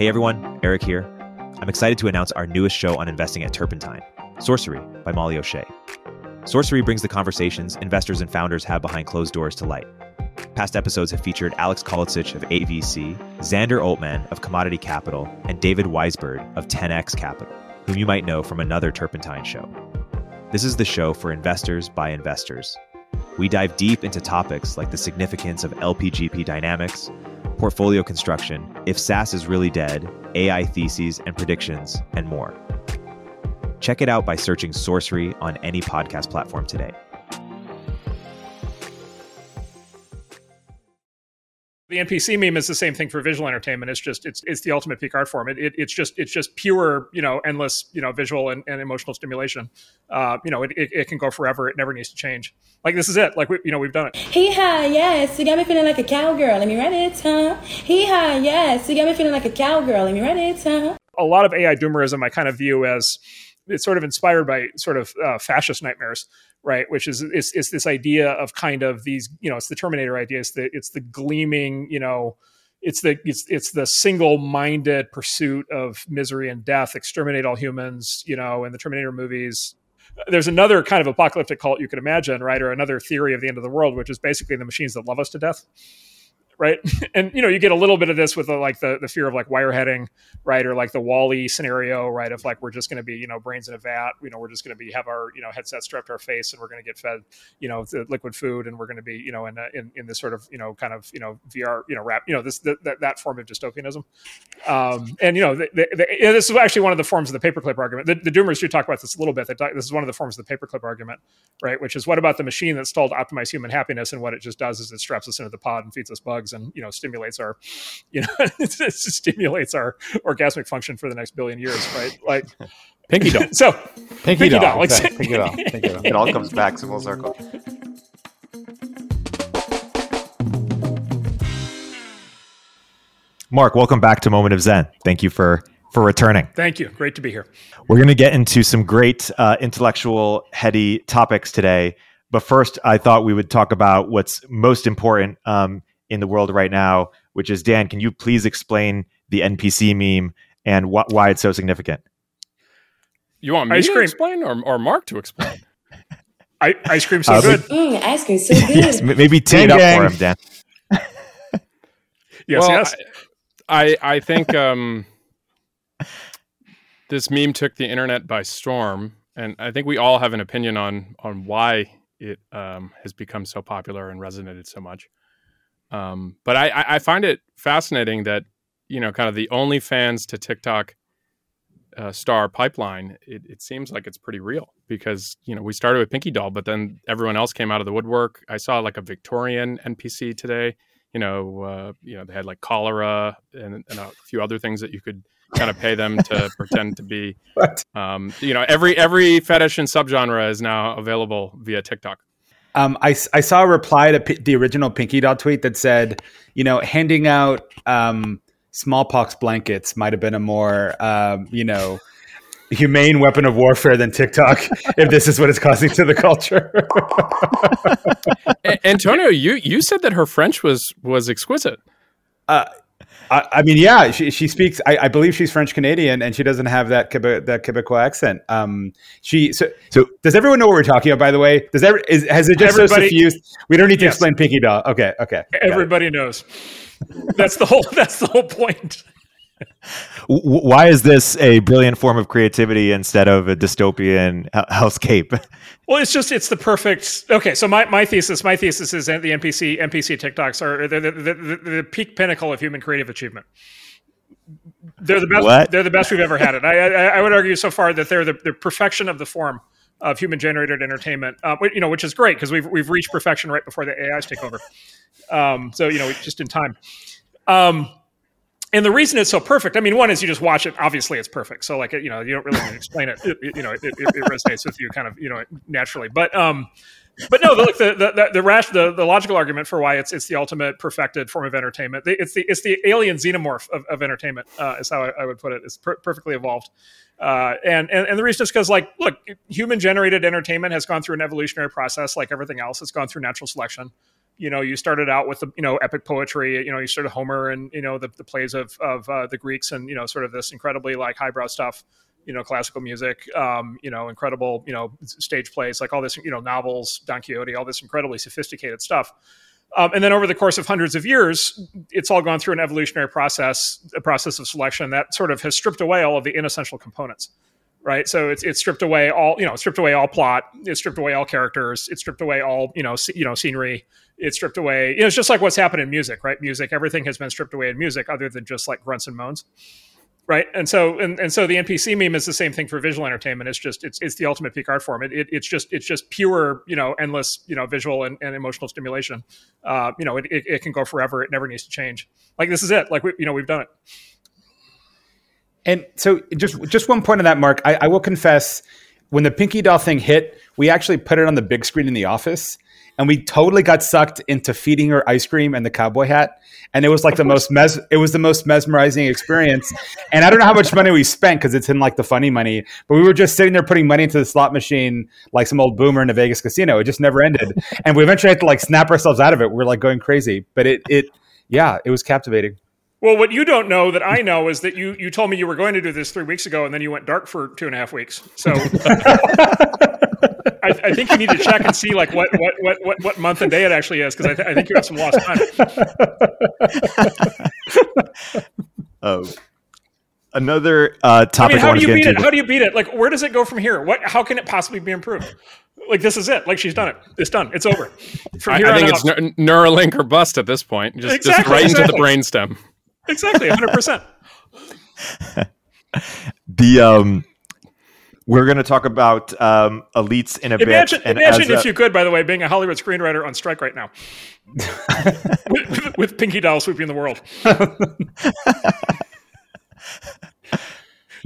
Hey everyone, Erik here. I'm excited to announce our newest show on investing at Turpentine, Sourcery by Molly O'Shea. Sourcery brings the conversations investors and founders have behind closed doors to light. Past episodes have featured Alex Kolicich of 8VC, Xander Altman of Commodity Capital, and David Weisberg of 10x Capital, whom you might know from another Turpentine show. This is the show for investors by investors. We dive deep into topics like the significance of LPGP dynamics, portfolio construction, if SaaS is really dead, AI theses and predictions, and more. Check it out by searching Sourcery on any podcast platform today. The NPC meme is the same thing for visual entertainment. It's just it's it's the ultimate peak art form. It, it it's just it's just pure you know endless you know visual and, and emotional stimulation. Uh, you know it, it, it, can go forever. It never needs to change. Like this is it. Like we you know we've done it. Hee ha yes, you got me feeling like a cowgirl. Let me run it, huh? Hee ha yes, you got me feeling like a cowgirl. Let me run it, huh? A lot of AI doomerism I kind of view as it's sort of inspired by sort of uh, fascist nightmares right? Which is it's, it's this idea of kind of these you know it's the terminator idea. It's the it's the gleaming you know it's the it's it's the single-minded pursuit of misery and death exterminate all humans you know in the terminator movies. There's another kind of apocalyptic cult you could imagine right? Or another theory of the end of the world which is basically the machines that love us to death right? And you know, you get a little bit of this with the, like the the fear of like wireheading, right, or like the WALL-E scenario, right, of like we're just going to be you know brains in a vat, you know, we're just going to be have our you know headset strapped to our face and we're going to get fed you know the liquid food and we're going to be you know in, a, in in this sort of you know kind of you know VR you know wrap you know this the, that that form of dystopianism, um, and you know the, the, the, this is actually one of the forms of the paperclip argument. The, the Doomers do talk about this a little bit. They talk, this is one of the forms of the paperclip argument, right? Which is what about the machine that's told to optimize human happiness and what it just does is it straps us into the pod and feeds us bugs and you know stimulates our, you know, it stimulates our orgasmic function for the next billion years, right? Like pinky doll. so pinky, pinky doll. doll. Like, pinky doll. Pinky doll. it all comes back to full circle. Marc, welcome back to Moment of Zen. Thank you for for returning. Thank you. Great to be here. We're going to get into some great uh, intellectual, heady topics today. But first, I thought we would talk about what's most important um, in the world right now, which is Dan, can you please explain the NPC meme and wh- why it's so significant? You want me ice to cream. explain or, or Marc to explain? I, ice cream so uh, good. Mm, ice cream so good. yes, maybe tee it up for him, Dan. yes, well, yes. I, I think um, this meme took the internet by storm, and I think we all have an opinion on on why it um, has become so popular and resonated so much. Um, but I, I find it fascinating that you know, kind of the OnlyFans to TikTok uh, star pipeline. It, it, seems like it's pretty real because you know we started with Pinky Doll, but then everyone else came out of the woodwork. I saw like a Victorian NPC today. You know, uh, you know they had like cholera and, and, a few other things that you could kind of pay them to pretend to be. Um, you know, every every fetish and subgenre is now available via TikTok. Um, I, I saw a reply to P- the original Pinky Doll tweet that said, you know, handing out um, smallpox blankets might have been a more, um, you know, humane weapon of warfare than TikTok if this is what it's causing to the culture. Antonio, you you said that her French was was exquisite. Uh, I, I, mean, yeah, she, she speaks. I, I, believe she's French Canadian, and she doesn't have that Quebec, that Quebecois accent. Um, she so so. Does everyone know what we're talking about? By the way, does ever is, has it just Everybody, so suffused? We don't need to yes. explain Pinky Doll. Okay, okay. Everybody knows. That's the whole. That's the whole point. Why is this a brilliant form of creativity instead of a dystopian hellscape? Well, it's just it's the perfect. Okay, so my, my thesis my thesis is that the NPC NPC TikToks are the, the, the, the peak pinnacle of human creative achievement. They're the best. What? They're the best we've ever had it. I, I, I would argue so far that they're the, the perfection of the form of human generated entertainment. Uh, you know, which is great because we've we've reached perfection right before the AIs take over. Um, so you know, just in time. Um, and the reason it's so perfect, I mean, one is you just watch it. Obviously, it's perfect. So, like, you know, you don't really need to explain it. it, you know, it, it, resonates with you kind of, you know, naturally. But, um, but no, the, the the the, rash, the the logical argument for why it's it's the ultimate perfected form of entertainment. It's the it's the alien xenomorph of, of entertainment. Uh, is how I, I, would put it. It's per- perfectly evolved. Uh, and, and and the reason is because like, look, human generated entertainment has gone through an evolutionary process, like everything else. It's gone through natural selection You know, you started out with the you know epic poetry. You know, you started Homer and you know the, the plays of of uh, the Greeks and you know sort of this incredibly like highbrow stuff. You know, classical music. Um, you know, incredible. You know, stage plays like all this. You know, novels, Don Quixote, all this incredibly sophisticated stuff. Um, and then over the course of hundreds of years, it's all gone through an evolutionary process, a process of selection that sort of has stripped away all of the inessential components right? So it's it's stripped away all you know, stripped away all plot, it's stripped away all characters, it's stripped away all you know, c- you know, scenery. It's stripped away. You know, it's just like what's happened in music, right? Music, everything has been stripped away in music, other than just like grunts and moans, right? And so and, and so the NPC meme is the same thing for visual entertainment. It's just it's it's the ultimate peak art form. It, it it's just it's just pure you know endless you know visual and, and emotional stimulation. Uh, you know, it, it, it can go forever. It never needs to change. Like this is it. Like we you know we've done it. And so, just just one point on that, Marc. I, I, will confess, when the Pinky Doll thing hit, we actually put it on the big screen in the office, and we totally got sucked into feeding her ice cream and the cowboy hat. And it was like of the course. most mes- it was the most mesmerizing experience. and I don't know how much money we spent because it's in like the funny money, but we were just sitting there putting money into the slot machine like some old boomer in a Vegas casino. It just never ended, and we eventually had to like snap ourselves out of it. We we're like going crazy, but it it yeah, it was captivating. Well, what you don't know that I know is that you you told me you were going to do this three weeks ago, and then you went dark for two and a half weeks. So I, I, think you need to check and see like what what what what, what month and day it actually is, because I, th- I, think you have some lost time. oh. Another uh, topic. I mean, how do you beat it? How do you beat it? Like, where does it go from here? What? How can it possibly be improved? Like, this is it. Like, she's done it. It's done. It's over. From here I, I think out. it's Neuralink or bust at this point. Just, exactly, just right exactly. into the brainstem. Exactly, hundred percent. The um, we're going to talk about um, elites in a imagine, bit. imagine if a, you could, by the way, being a Hollywood screenwriter on strike right now, with, with, Pinky Doll sweeping the world.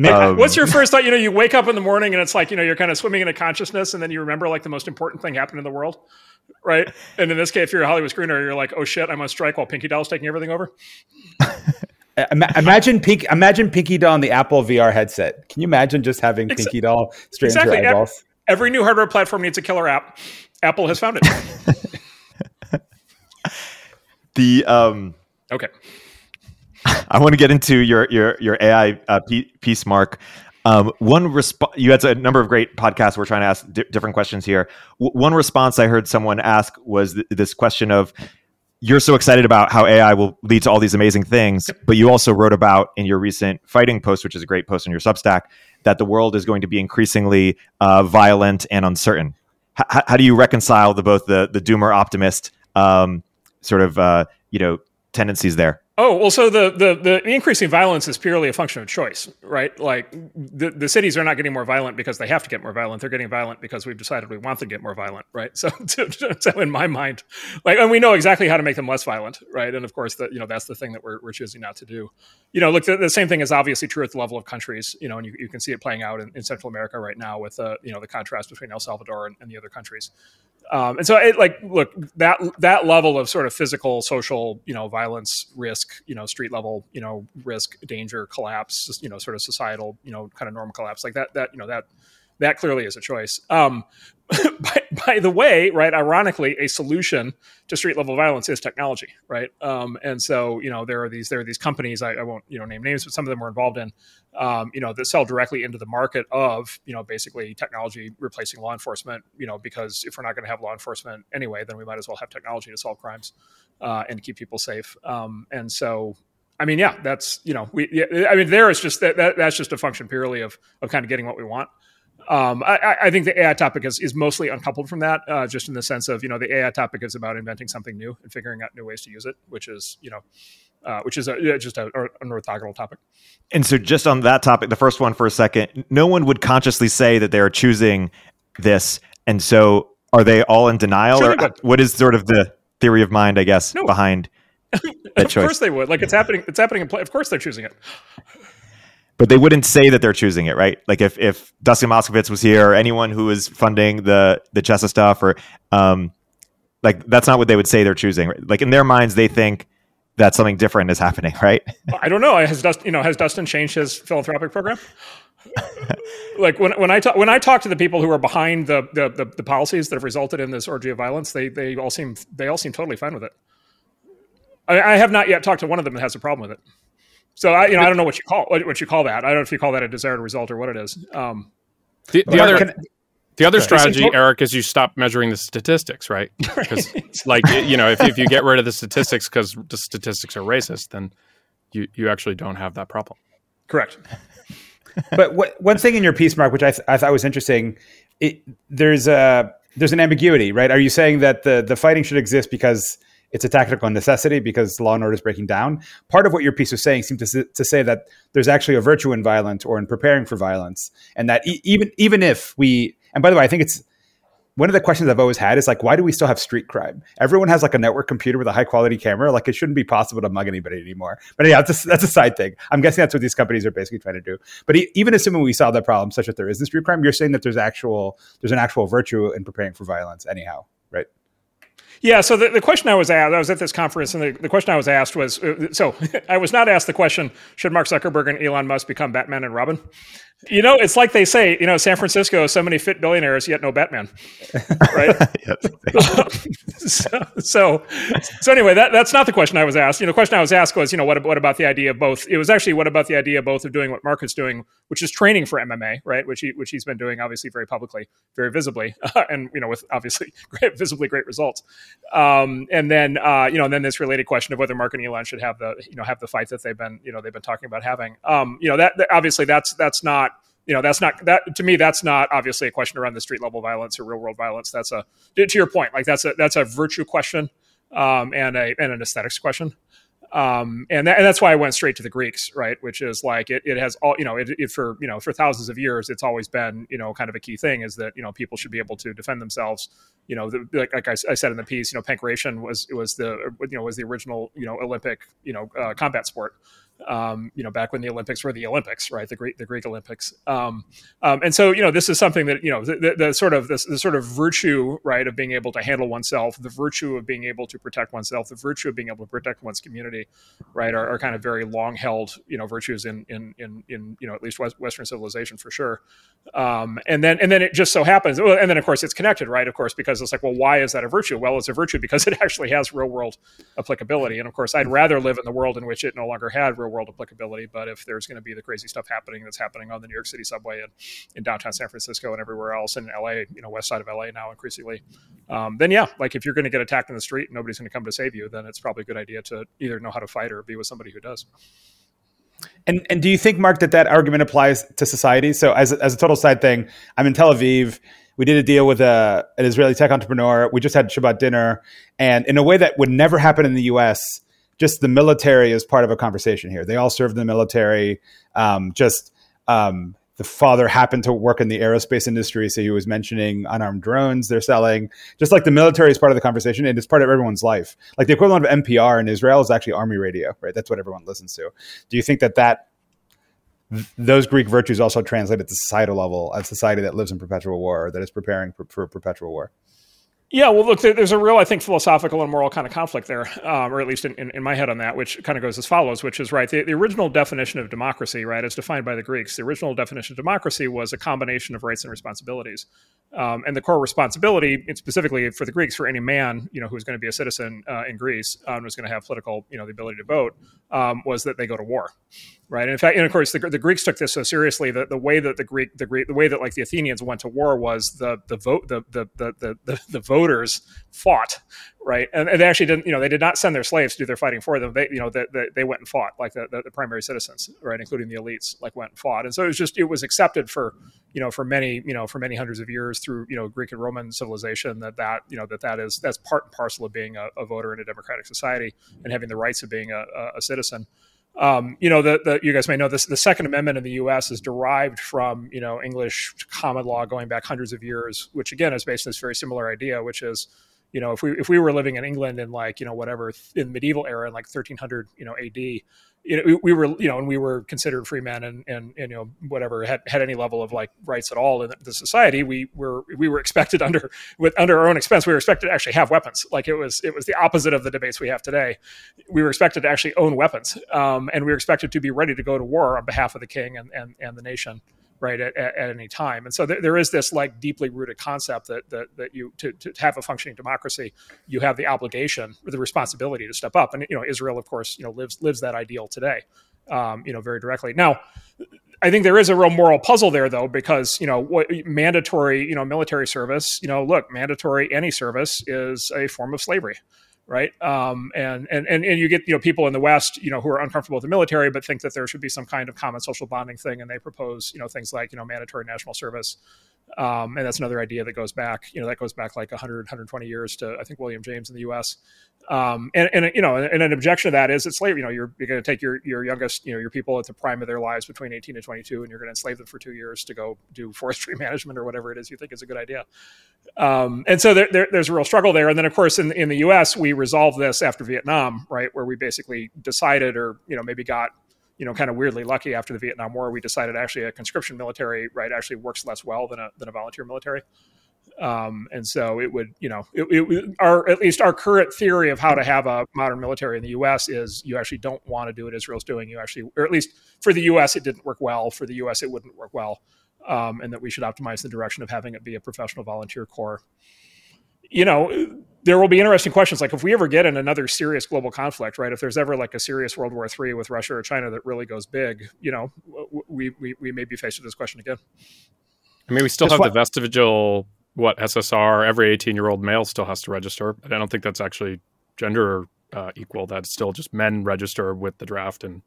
Um, What's your first thought? You know, you wake up in the morning and it's like, you know, you're kind of swimming in a consciousness and then you remember like the most important thing happened in the world, right? And in this case, if you're a Hollywood screenwriter, you're like, oh shit, I'm on strike while Pinky Doll's taking everything over. imagine Pink, imagine Pinky Doll on the Apple VR headset. Can you imagine just having Ex- Pinky Doll straight exactly. into your eyeballs? Every new hardware platform needs a killer app. Apple has found it. the um, okay. I want to get into your your your AI uh, piece, Marc. Um, one response you had a number of great podcasts. We're trying to ask di- different questions here. W- one response I heard someone ask was th- this question of you're so excited about how AI will lead to all these amazing things, but you also wrote about in your recent fighting post, which is a great post on your Substack, that the world is going to be increasingly uh, violent and uncertain. H- how do you reconcile the both the the doomer optimist um, sort of uh, you know tendencies there? Oh well, so the, the the increasing violence is purely a function of choice, right? Like the, the cities are not getting more violent because they have to get more violent. They're getting violent because we've decided we want them to get more violent, right? So, so in my mind, like, and we know exactly how to make them less violent, right? And of course, that you know that's the thing that we're, we're choosing not to do. You know, look, the, the, same thing is obviously true at the level of countries. You know, and you, you can see it playing out in, in Central America right now with uh, you know the contrast between El Salvador and, and the other countries. Um, and so, it, like, look that that level of sort of physical, social, you know, violence risk, you know, street level, you know, risk, danger, collapse, you know, sort of societal, you know, kind of normal collapse, like that. That you know that that clearly is a choice. Um, by, by, the way, right, ironically, a solution to street level violence is technology, right? Um, and so, you know, there are these there are these companies I, I, won't you know name names, but some of them were involved in, um, you know, that sell directly into the market of you know basically technology replacing law enforcement. You know, because if we're not going to have law enforcement anyway, then we might as well have technology to solve crimes uh, and keep people safe. Um, and so, I mean, yeah, that's you know, we. Yeah, I mean, there is just that, that that's just a function purely of of kind of getting what we want. Um, I, I, think the AI topic is, is mostly uncoupled from that, uh, just in the sense of you know the AI topic is about inventing something new and figuring out new ways to use it, which is you know uh, which is a, just a, an orthogonal topic. And so, just on that topic, the first one for a second, no one would consciously say that they are choosing this, and so are they all in denial, sure or what is sort of the theory of mind, I guess, no. behind that choice? of course, they would. Like it's happening. It's happening in play. Of course, they're choosing it but they wouldn't say that they're choosing it, right? Like if if Dustin Moskovitz was here, or anyone who was funding the the Chesa stuff, or um, like that's not what they would say they're choosing. Right? Like in their minds, they think that something different is happening, right? I don't know. Has Dustin, you know, has Dustin changed his philanthropic program? Like when, when I talk when I talk to the people who are behind the, the, the the policies that have resulted in this orgy of violence, they they all seem they all seem totally fine with it. I, I have not yet talked to one of them that has a problem with it. So I you know I don't know what you call what, you call that. I don't know if you call that a desired result or what it is. Um, the, the other can, the other strategy, Erik, is you stop measuring the statistics, right? Because like you know if if you get rid of the statistics because the statistics are racist, then you you actually don't have that problem. Correct but what, one thing in your piece, Marc, which I, th- I thought was interesting, it, there's a there's an ambiguity, right? Are you saying that the the fighting should exist because it's a tactical necessity because law and order is breaking down? Part of what your piece was saying seemed to, to say that there's actually a virtue in violence or in preparing for violence, and that e- even even if we and by the way, I think it's one of the questions I've always had is like, why do we still have street crime? Everyone has like a network computer with a high quality camera. Like, it shouldn't be possible to mug anybody anymore. But yeah, that's a, that's a side thing. I'm guessing that's what these companies are basically trying to do. But even assuming we solve that problem, such that there isn't street crime, you're saying that there's actual there's an actual virtue in preparing for violence, anyhow, right? Yeah. So the, the question I was asked, I was at this conference, and the, the question I was asked was, uh, so I was not asked the question, should Mark Zuckerberg and Elon Musk become Batman and Robin? You know, it's like they say, you know, San Francisco, so many fit billionaires, yet no Batman, right? so, so, so, anyway, that, that's not the question I was asked. You know, the question I was asked was, you know, what, what about the idea of both? It was actually what about the idea of both of doing what Mark is doing, which is training for MMA, right? Which he which he's been doing, obviously, very publicly, very visibly, uh, and you know, with obviously great, visibly great results. Um, and then, uh, you know, and then this related question of whether Mark and Elon should have the, you know, have the fight that they've been, you know, they've been talking about having. Um, you know, that, that obviously that's that's not you know that's not that to me that's not obviously a question around the street level violence or real world violence that's a to your point like that's a that's a virtue question um, and a and an aesthetics question um, and, that, and that's why I went straight to the Greeks, right? Which is like it, it has all you know it, it, for you know for thousands of years it's always been you know kind of a key thing is that you know people should be able to defend themselves. You know, the, like, like I, I, said in the piece, you know, pankration was was the you know was the original you know Olympic you know uh, combat sport um, you know, back when the Olympics were the Olympics, right? The Greek, the Greek Olympics. Um, um, and so, you know, this is something that, you know, the, the, the sort of, the, the, sort of virtue, right, of being able to handle oneself, the virtue of being able to protect oneself, the virtue of being able to protect one's community, right, are, are kind of very long held, you know, virtues in, in, in, in, you know, at least Western civilization for sure. Um, and then, and then it just so happens, and then of course it's connected, right? Of course, because it's like, well, why is that a virtue? Well, it's a virtue because it actually has real world applicability. And of course, I'd rather live in the world in which it no longer had real world applicability. But if there's going to be the crazy stuff happening that's happening on the New York City subway and in downtown San Francisco and everywhere else, and LA, you know, west side of LA now increasingly, um, then yeah, like if you're going to get attacked in the street and nobody's going to come to save you, then it's probably a good idea to either know how to fight or be with somebody who does. And and do you think, Marc, that that argument applies to society? So as as a total side thing, I'm in Tel Aviv we did a deal with a, an Israeli tech entrepreneur. We just had Shabbat dinner, and in a way that would never happen in the U.S., just the military is part of a conversation here. They all served in the military. Um, just um, the father happened to work in the aerospace industry, so he was mentioning unarmed drones they're selling. Just like the military is part of the conversation, and it's part of everyone's life. Like the equivalent of NPR in Israel is actually army radio, right? That's what everyone listens to. Do you think that that those Greek virtues also translate at the societal level, a society that lives in perpetual war or that is preparing for, for perpetual war? Yeah, well, look, there's a real, I think, philosophical and moral kind of conflict there, um, or at least in, in, in, my head on that, which kind of goes as follows, which is right. The, the, original definition of democracy, right, as defined by the Greeks, the original definition of democracy was a combination of rights and responsibilities. Um, and the core responsibility, specifically for the Greeks, for any man, you know, who was going to be a citizen uh, in Greece uh, and was going to have political, you know, the ability to vote, um, was that they go to war, right? And in fact, and of course, the, the, Greeks took this so seriously that the way that the Greek, the Greek, the way that like the Athenians went to war was the the vote, the the the the, the voters fought, right? And, and, they actually didn't, you know, they did not send their slaves to do their fighting for them. They, you know, they, they, they went and fought, like the, the, the, primary citizens, right, including the elites, like went and fought. And so it was just, it was accepted for, you know, for many, you know, for many hundreds of years through, you know, Greek and Roman civilization that that, you know, that that is that's part and parcel of being a, a voter in a democratic society and having the rights of being a, a citizen. Um, you know, the, the, you guys may know this. The Second Amendment in the U.S. is derived from you know English common law going back hundreds of years, which again is based on this very similar idea, which is you know, if we if we were living in England in like you know whatever in the medieval era in like 1300 you know AD, you know we, we, were you know and we were considered free men and, and and you know whatever had had any level of like rights at all in the society, we were we were expected under with under our own expense we were expected to actually have weapons. Like it was it was the opposite of the debates we have today. We were expected to actually own weapons, um, and we were expected to be ready to go to war on behalf of the king and and, and the nation right at, at, at any time. And so there, there is this like deeply rooted concept that that, that you to, to have a functioning democracy, you have the obligation or the responsibility to step up. And you know, Israel, of course, you know lives lives that ideal today, um, you know, very directly. Now, I think there is a real moral puzzle there, though, because you know what mandatory, you know, military service. You know, look, mandatory any service is a form of slavery, right? Um, and and and and you get you know people in the West, you know, who are uncomfortable with the military, but think that there should be some kind of common social bonding thing, and they propose you know things like you know mandatory national service. Um, and that's another idea that goes back, you know, that goes back like 100, 120 years to I think William James in the U.S. Um, and, and you know, and an objection to that is it's slavery. You know, you're, you're going to take your your youngest, you know, your people at the prime of their lives between 18 and 22, and you're going to enslave them for two years to go do forestry management or whatever it is you think is a good idea. Um, and so there, there, there's a real struggle there. And then, of course, in in the U.S., we resolved this after Vietnam, right, where we basically decided, or you know, maybe got you know, kind of weirdly lucky after the Vietnam War, we decided actually a conscription military, right, actually works less well than a than a volunteer military. Um, and so it would, you know, it, it, our at least our current theory of how to have a modern military in the U.S. is you actually don't want to do what Israel's doing. You actually, or at least for the U.S., it didn't work well. For the U.S., it wouldn't work well, um, and that we should optimize the direction of having it be a professional volunteer corps. You know, there will be interesting questions like if we ever get in another serious global conflict, right? If there's ever like a serious World War three with Russia or China that really goes big, you know, we we, we may be faced with this question again. I mean, we still have what, the vestigial what SSR, every 18 year old male still has to register. but I don't think that's actually gender uh, equal. That's still just men register with the draft and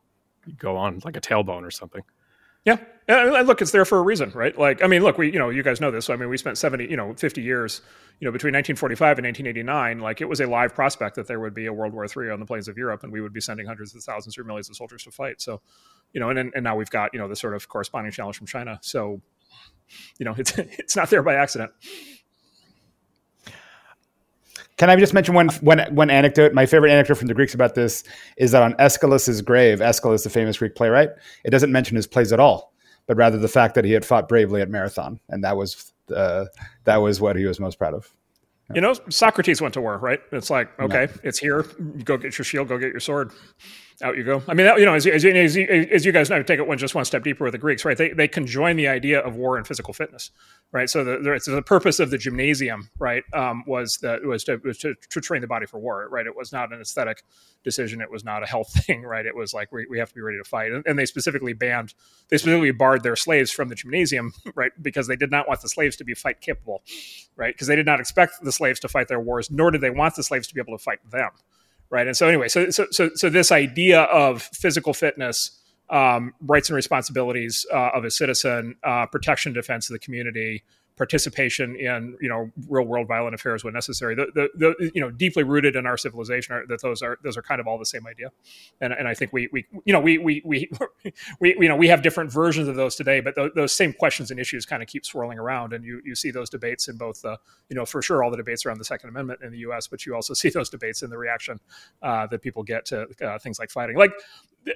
go on like a tailbone or something. Yeah. And look, it's there for a reason, right? Like, I mean, look, we, you know, you guys know this. So, I mean, we spent 70, you know, 50 years, you know, between 1945 and 1989, like it was a live prospect that there would be a World War III on the plains of Europe and we would be sending hundreds of thousands or millions of soldiers to fight. So, you know, and, and now we've got, you know, the sort of corresponding challenge from China. So, you know, it's, it's not there by accident. Can I just mention one, one, one anecdote? My favorite anecdote from the Greeks about this is that on Aeschylus's grave, Aeschylus, the famous Greek playwright, it doesn't mention his plays at all, but rather the fact that he had fought bravely at Marathon, and that was uh, that was what he was most proud of. You know, Socrates went to war, right? It's like, okay, it's here. Go get your shield. Go get your sword out you go. I mean, you know, as, as, as, as you guys know, take it one just one step deeper with the Greeks, right? They, they conjoin the idea of war and physical fitness, right? So the, the, the purpose of the gymnasium, right, um, was that was, to, was to, to, train the body for war, right? It was not an aesthetic decision. It was not a health thing, right? It was like we, we have to be ready to fight, and, and they specifically banned, they specifically barred their slaves from the gymnasium, right, because they did not want the slaves to be fight capable, right? Because they did not expect the slaves to fight their wars, nor did they want the slaves to be able to fight them right? And so anyway, so so so, so this idea of physical fitness, um, rights and responsibilities uh, of a citizen, uh, protection, defense of the community, participation in you know real world violent affairs when necessary. The, the, the you know deeply rooted in our civilization are, that those are those are kind of all the same idea, and and I think we we you know we we we, we you know we have different versions of those today, but th- those same questions and issues kind of keep swirling around, and you you see those debates in both the you know for sure all the debates around the Second Amendment in the U.S., but you also see those debates in the reaction uh, that people get to uh, things like fighting, like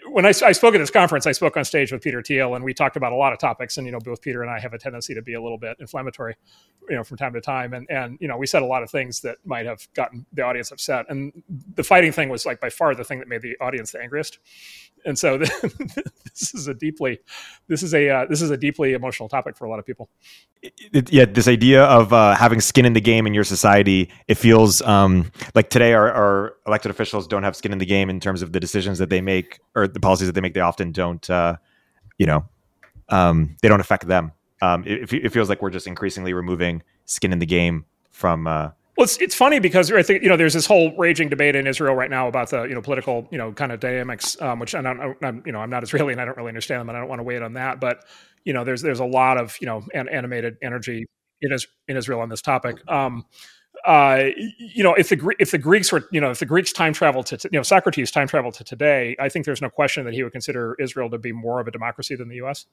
when I, I, spoke at this conference, I spoke on stage with Peter Thiel, and we talked about a lot of topics. And you know, both Peter and I have a tendency to be a little bit inflammatory, you know, from time to time. And and you know, we said a lot of things that might have gotten the audience upset. And the fighting thing was like by far the thing that made the audience the angriest. And so this is a deeply, this is a uh, this is a deeply emotional topic for a lot of people. It, yeah, this idea of uh, having skin in the game in your society, it feels um, like today our, our, elected officials don't have skin in the game in terms of the decisions that they make or the policies that they make. They often don't, uh, you know, um, they don't affect them. Um, it, it, feels like we're just increasingly removing skin in the game from uh, well, it's, it's funny because I think you know there's this whole raging debate in Israel right now about the you know political you know kind of dynamics, um, which I don't I'm, you know I'm not Israeli and I don't really understand them and I don't want to weigh wait on that, but you know there's there's a lot of you know an, animated energy in in Israel on this topic. Um, uh, you know, if the if the Greeks were, you know, if the Greeks time traveled to, you know, Socrates time traveled to today, I think there's no question that he would consider Israel to be more of a democracy than the U.S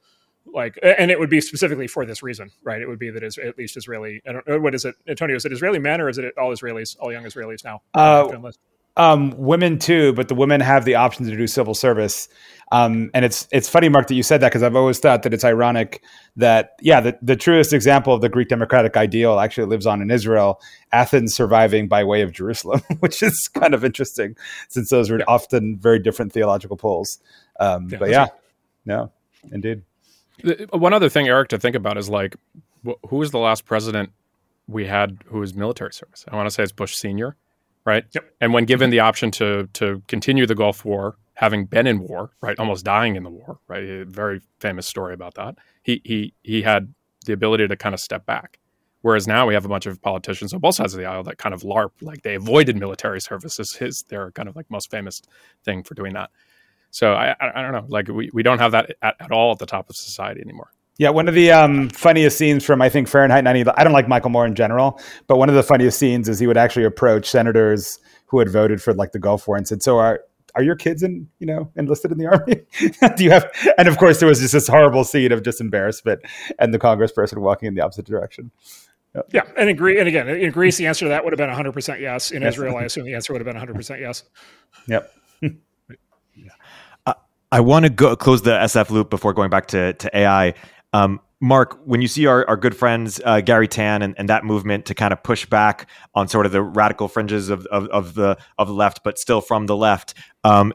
like and it would be specifically for this reason right? It would be that is at least israeli i don't know what is it antonio is it israeli men or is it all israelis all young israelis now? Uh, um, women too but the women have the option to do civil service. Um, and it's it's funny mark that you said that because i've always thought that it's ironic that yeah the, the truest example of the greek democratic ideal actually lives on in israel athens surviving by way of jerusalem which is kind of interesting since those were yeah. often very different theological poles. Um, yeah, but yeah. right. no indeed One other thing, Erik, to think about is like, who was the last president we had who was military service? I want to say it's Bush Senior, right? Yep. And when given mm-hmm. the option to to continue the Gulf War, having been in war, right, almost dying in the war, right, a very famous story about that. He he he had the ability to kind of step back. Whereas now we have a bunch of politicians on both sides of the aisle that kind of LARP, like they avoided military service as his their kind of like most famous thing for doing that. So I, I don't know, like we, we don't have that at, at all at the top of society anymore. Yeah, one of the um, funniest scenes from I think Fahrenheit 90. I don't like Michael Moore in general, but one of the funniest scenes is he would actually approach senators who had voted for like the Gulf War and said, "So are are your kids in you know enlisted in the army? Do you have?" And of course, there was just this horrible scene of just embarrassment and the congressperson walking in the opposite direction. Yep. Yeah, and in Greece, and again, in Greece, the answer to that would have been 100 percent yes. In yes. Israel, I assume the answer would have been 100 percent yes. Yep. I want to go close the SF loop before going back to to AI. Um, Marc, when you see our, our good friends uh, Garry Tan and, and that movement to kind of push back on sort of the radical fringes of, of, of the of the left, but still from the left, um,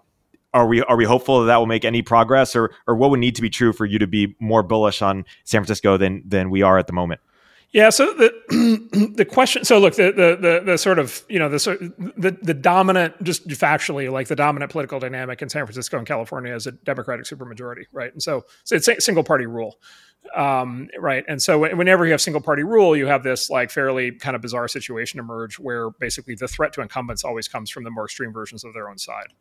are we are we hopeful that that will make any progress, or or what would need to be true for you to be more bullish on San Francisco than than we are at the moment? Yeah. So the the question. So look, the the the, the sort of you know the the the dominant just factually like the dominant political dynamic in San Francisco and California is a Democratic supermajority, right? And so, so it's a single party rule, um, right? And so whenever you have single party rule, you have this like fairly kind of bizarre situation emerge where basically the threat to incumbents always comes from the more extreme versions of their own side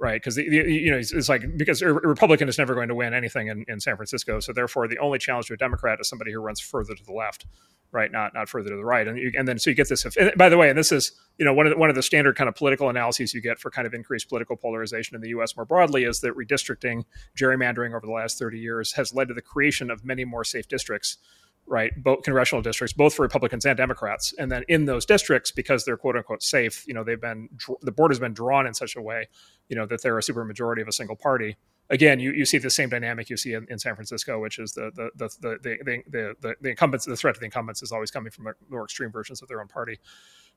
right? Because you know it's, like because a Republican is never going to win anything in, in San Francisco, so therefore the only challenge to a Democrat is somebody who runs further to the left, right? Not not further to the right, and you, and then so you get this. by the way, and this is you know one of the, one of the standard kind of political analyses you get for kind of increased political polarization in the U.S. more broadly is that redistricting, gerrymandering over the last thirty years has led to the creation of many more safe districts right both congressional districts both for republicans and democrats. And then in those districts because they're quote unquote safe you know they've been the board has been drawn in such a way you know that they're a super majority of a single party. Again you, you see the same dynamic you see in, in san francisco which is the the the the the, the, the, the incumbents the threat to the incumbents is always coming from more extreme versions of their own party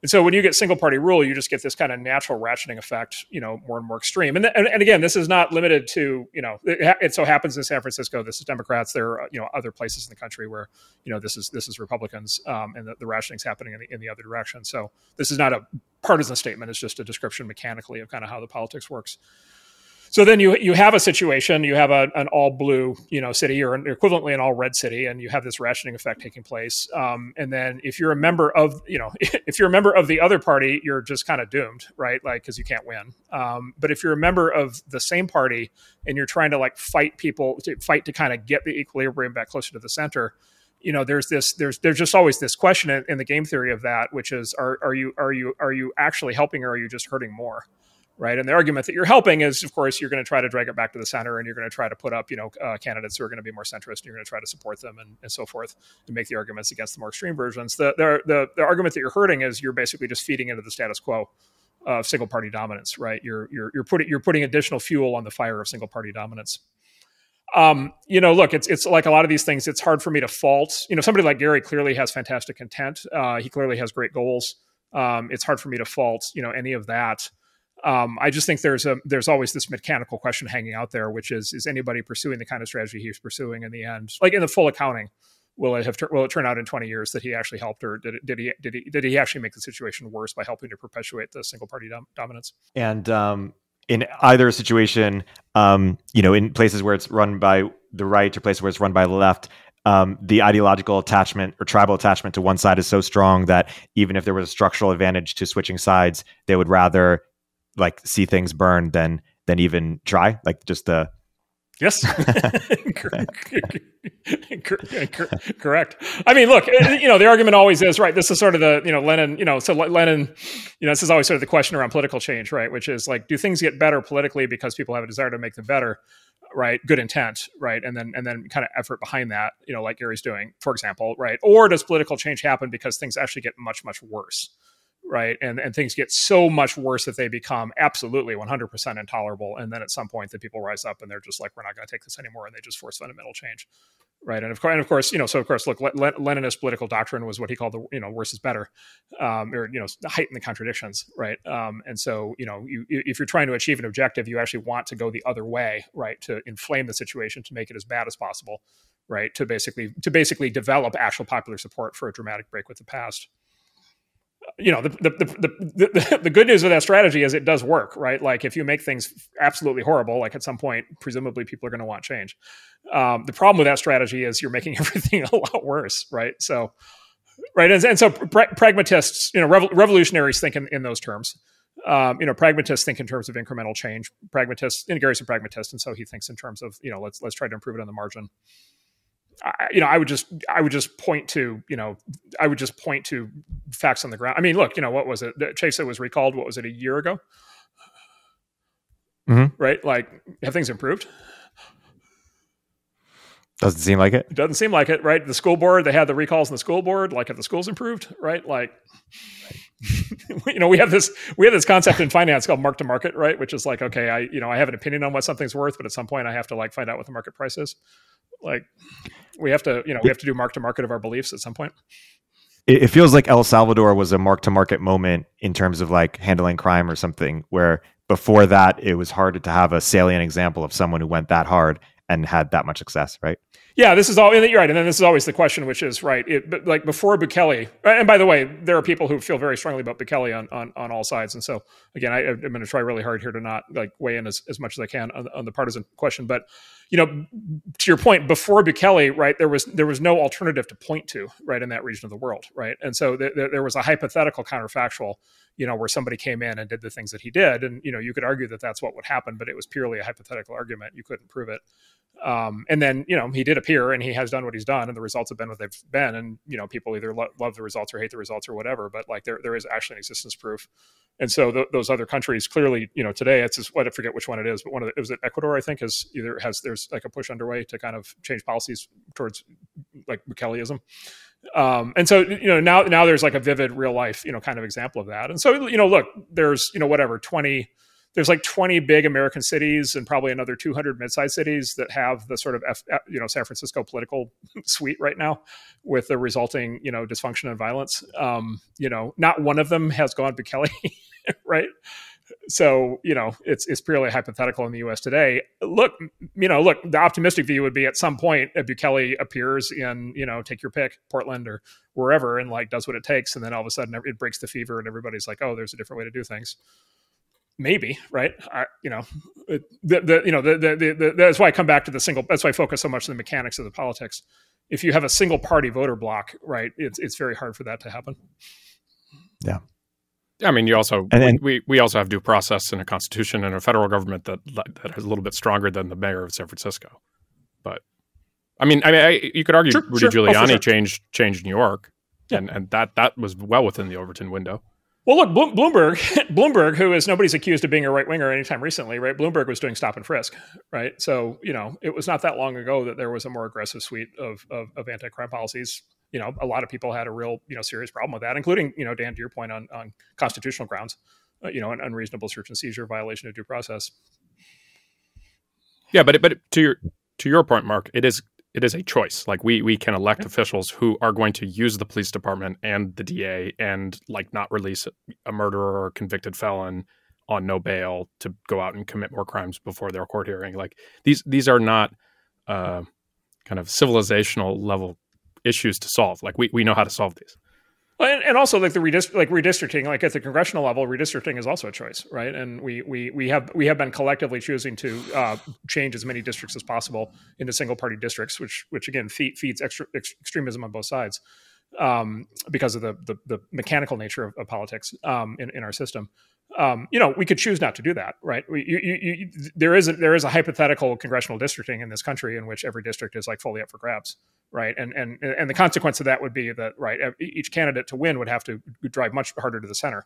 and so when you get single party rule, you just get this kind of natural ratcheting effect, you know, more and more extreme. And, and, and again, this is not limited to, you know, it, it, so happens in San Francisco, this is Democrats. There are, you know, other places in the country where, you know, this is, this is Republicans um, and the, the is happening in the, in the other direction. So this is not a partisan statement. It's just a description mechanically of kind of how the politics works. So then you you have a situation, you have a, an all blue you know city or equivalently an all red city, and you have this rationing effect taking place. Um, and then if you're a member of you know if you're a member of the other party, you're just kind of doomed, right? Like because you can't win. Um, but if you're a member of the same party and you're trying to like fight people to fight to kind of get the equilibrium back closer to the center, you know there's this there's there's just always this question in, in, the game theory of that which is are are you are you are you actually helping or are you just hurting more right? And the argument that you're helping is, of course, you're going to try to drag it back to the center, and you're going to try to put up, you know, uh, candidates who are going to be more centrist, and you're going to try to support them, and, and so forth, and make the arguments against the more extreme versions. The, the the the argument that you're hurting is you're basically just feeding into the status quo of single party dominance, right? You're you're you're putting you're putting additional fuel on the fire of single party dominance. Um, you know, look, it's it's like a lot of these things. It's hard for me to fault. You know, somebody like Garry clearly has fantastic intent. Uh, he clearly has great goals. Um, it's hard for me to fault, you know, any of that. Um, I just think there's a there's always this mechanical question hanging out there, which is is anybody pursuing the kind of strategy he's pursuing in the end, like in the full accounting? Will it have will it turn out in 20 years that he actually helped, or did it, did he did he did he actually make the situation worse by helping to perpetuate the single party dom- dominance? And um, in either situation, um, you know, in places where it's run by the right or places where it's run by the left, um, the ideological attachment or tribal attachment to one side is so strong that even if there was a structural advantage to switching sides, they would rather like see things burn than than even try like just the Yes, correct. I mean, look, eh, you know, the argument always is right. This is sort of the you know Lenin, you know, so Lenin, you know, this is always sort of the question around political change, right? Which is like, do things get better politically because people have a desire to make them better, right? Good intent, right? And then and then kind of effort behind that, you know, like garry's doing, for example, right? Or does political change happen because things actually get much much worse? Right? And and things get so much worse that they become absolutely 100% intolerable. And then at some point the people rise up and they're just like we're not going to take this anymore and they just force fundamental change right? And of course and of course you know so of course look leninist political doctrine was what he called the you know worse is better um, or you know heighten the contradictions right? Um, and so you know you, if you're trying to achieve an objective you actually want to go the other way right? To inflame the situation to make it as bad as possible right? To basically to basically develop actual popular support for a dramatic break with the past you know the the, the the, the good news of that strategy is it does work right? Like if you make things absolutely horrible like at some point presumably people are going to want change. Um, the problem with that strategy is you're making everything a lot worse right? So right and, and so pra- pragmatists you know rev- revolutionaries think in, in those terms. Um, you know pragmatists think in terms of incremental change pragmatists and garry's a pragmatist and so he thinks in terms of you know let's let's try to improve it on the margin I, you know, I would just, I would just point to, you know, I would just point to facts on the ground. I mean, look, you know, what was it? Chesa that was recalled. What was it? A year ago, mm-hmm. right? Like, have things improved? Doesn't seem like it. It doesn't seem like it, right? The school board, they had the recalls in the school board. Like, have the schools improved, right? Like, you know, we have this we have this concept in finance called mark to market, right? Which is like, okay, I you know, I have an opinion on what something's worth, but at some point, I have to like find out what the market price is. Like, we have to, you know, we have to do mark to market of our beliefs at some point. It, feels like El Salvador was a mark to market moment in terms of like handling crime or something, where before that it was hard to have a salient example of someone who went that hard and had that much success, right? Yeah, this is all. You're right, and then this is always the question, which is right. It, like before Bukele, and by the way, there are people who feel very strongly about Bukele on on, on all sides, and so again, I, am going to try really hard here to not like weigh in as, as much as I can on, on the partisan question. But you know, to your point, before Bukele, right, there was there was no alternative to point to, right, in that region of the world, right, and so th- th- there was a hypothetical counterfactual, you know, where somebody came in and did the things that he did, and you know, you could argue that that's what would happen, but it was purely a hypothetical argument. You couldn't prove it. Um, and then you know he did appear and he has done what he's done and the results have been what they've been. And you know people either lo- love the results or hate the results or whatever but like there there is actually an existence proof. And so th- those other countries clearly you know today it's just, what I forget which one it is but one of the, it was it Ecuador I think is either has there's like a push underway to kind of change policies towards like Bukeleism um, and so you know now now there's like a vivid real life you know kind of example of that. And so you know look there's you know whatever 20 there's like 20 big American cities and probably another 200 mid-sized cities that have the sort of F, you know San Francisco political suite right now, with the resulting you know dysfunction and violence. Um, you know, not one of them has gone Bukele, right? So you know, it's it's purely hypothetical in the U.S. today. Look, you know, look, the optimistic view would be at some point a Bukele appears in you know take your pick, Portland or wherever, and like does what it takes, and then all of a sudden it breaks the fever, and everybody's like, oh, there's a different way to do things maybe right I, you know the, the you know the, the, the, that's why i come back to the single that's why i focus so much on the mechanics of the politics if you have a single party voter block right it's it's very hard for that to happen yeah I mean, you also and then, we, we also have due process and a constitution and a federal government that that is a little bit stronger than the mayor of San Francisco. But I mean, I mean, I, you could argue sure, Rudy sure. Oh, Giuliani oh, sure. changed changed New York, yeah. and and that that was well within the Overton window. Well, look, Bloomberg, Bloomberg, who is nobody's accused of being a right winger anytime recently, right? Bloomberg was doing stop and frisk, right? So you know, it was not that long ago that there was a more aggressive suite of of, of anti crime policies. You know, a lot of people had a real you know serious problem with that, including you know Dan to your point on on constitutional grounds, uh, you know, an unreasonable search and seizure, violation of due process. Yeah, but but to your to your point, Marc, it is it is a choice. Like we we can elect yeah. officials who are going to use the police department and the DA and like not release a murderer or a convicted felon on no bail to go out and commit more crimes before their court hearing. Like these these are not uh, kind of civilizational level issues to solve. Like we we know how to solve these. And, and also like the redist- like redistricting, like at the congressional level, redistricting is also a choice, right? And we we we have we have been collectively choosing to uh, change as many districts as possible into single party districts, which which again feed, feeds extra, ex- extremism on both sides um, because of the, the, the mechanical nature of, of politics um, in in our system. Um, you know, we could choose not to do that, right? We, you, you, you, there is a, there is a hypothetical congressional districting in this country in which every district is like fully up for grabs, right? And and and the consequence of that would be that right, each candidate to win would have to drive much harder to the center,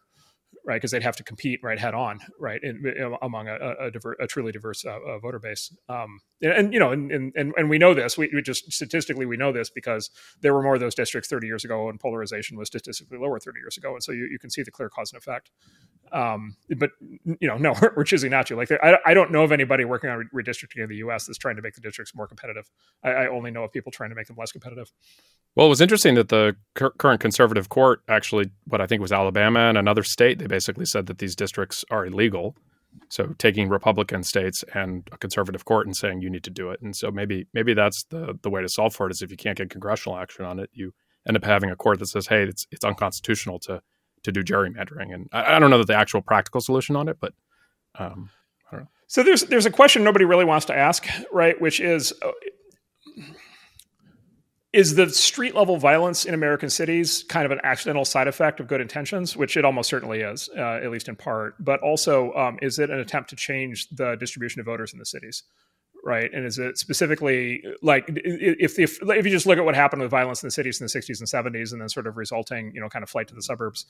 right? Because they'd have to compete right head on, right, in, in, among a, a, diver, a, truly diverse uh, uh, voter base. Um, and, and, you know, and, and and we know this. We, we, just statistically we know this because there were more of those districts 30 years ago, and polarization was statistically lower 30 years ago, and so you, you can see the clear cause and effect. Um, but you know, no, we're, choosing not to. Like, I, I don't know of anybody working on redistricting in the U.S. that's trying to make the districts more competitive. I, I only know of people trying to make them less competitive. Well, it was interesting that the cur- current conservative court actually, what I think was Alabama and another state, they basically said that these districts are illegal. So taking Republican states and a conservative court and saying you need to do it. And so maybe maybe that's the the way to solve for it is if you can't get congressional action on it, you end up having a court that says, hey, it's it's unconstitutional to to do gerrymandering. And I, I don't know that the actual practical solution on it, but um, I don't know. So there's there's a question nobody really wants to ask, right? Which is uh, is the street level violence in American cities kind of an accidental side effect of good intentions, which it almost certainly is, uh, at least in part. But also, um, is it an attempt to change the distribution of voters in the cities? right? And is it specifically like if, if if you just look at what happened with violence in the cities in the 60s and 70s, and then sort of resulting, you know, kind of flight to the suburbs,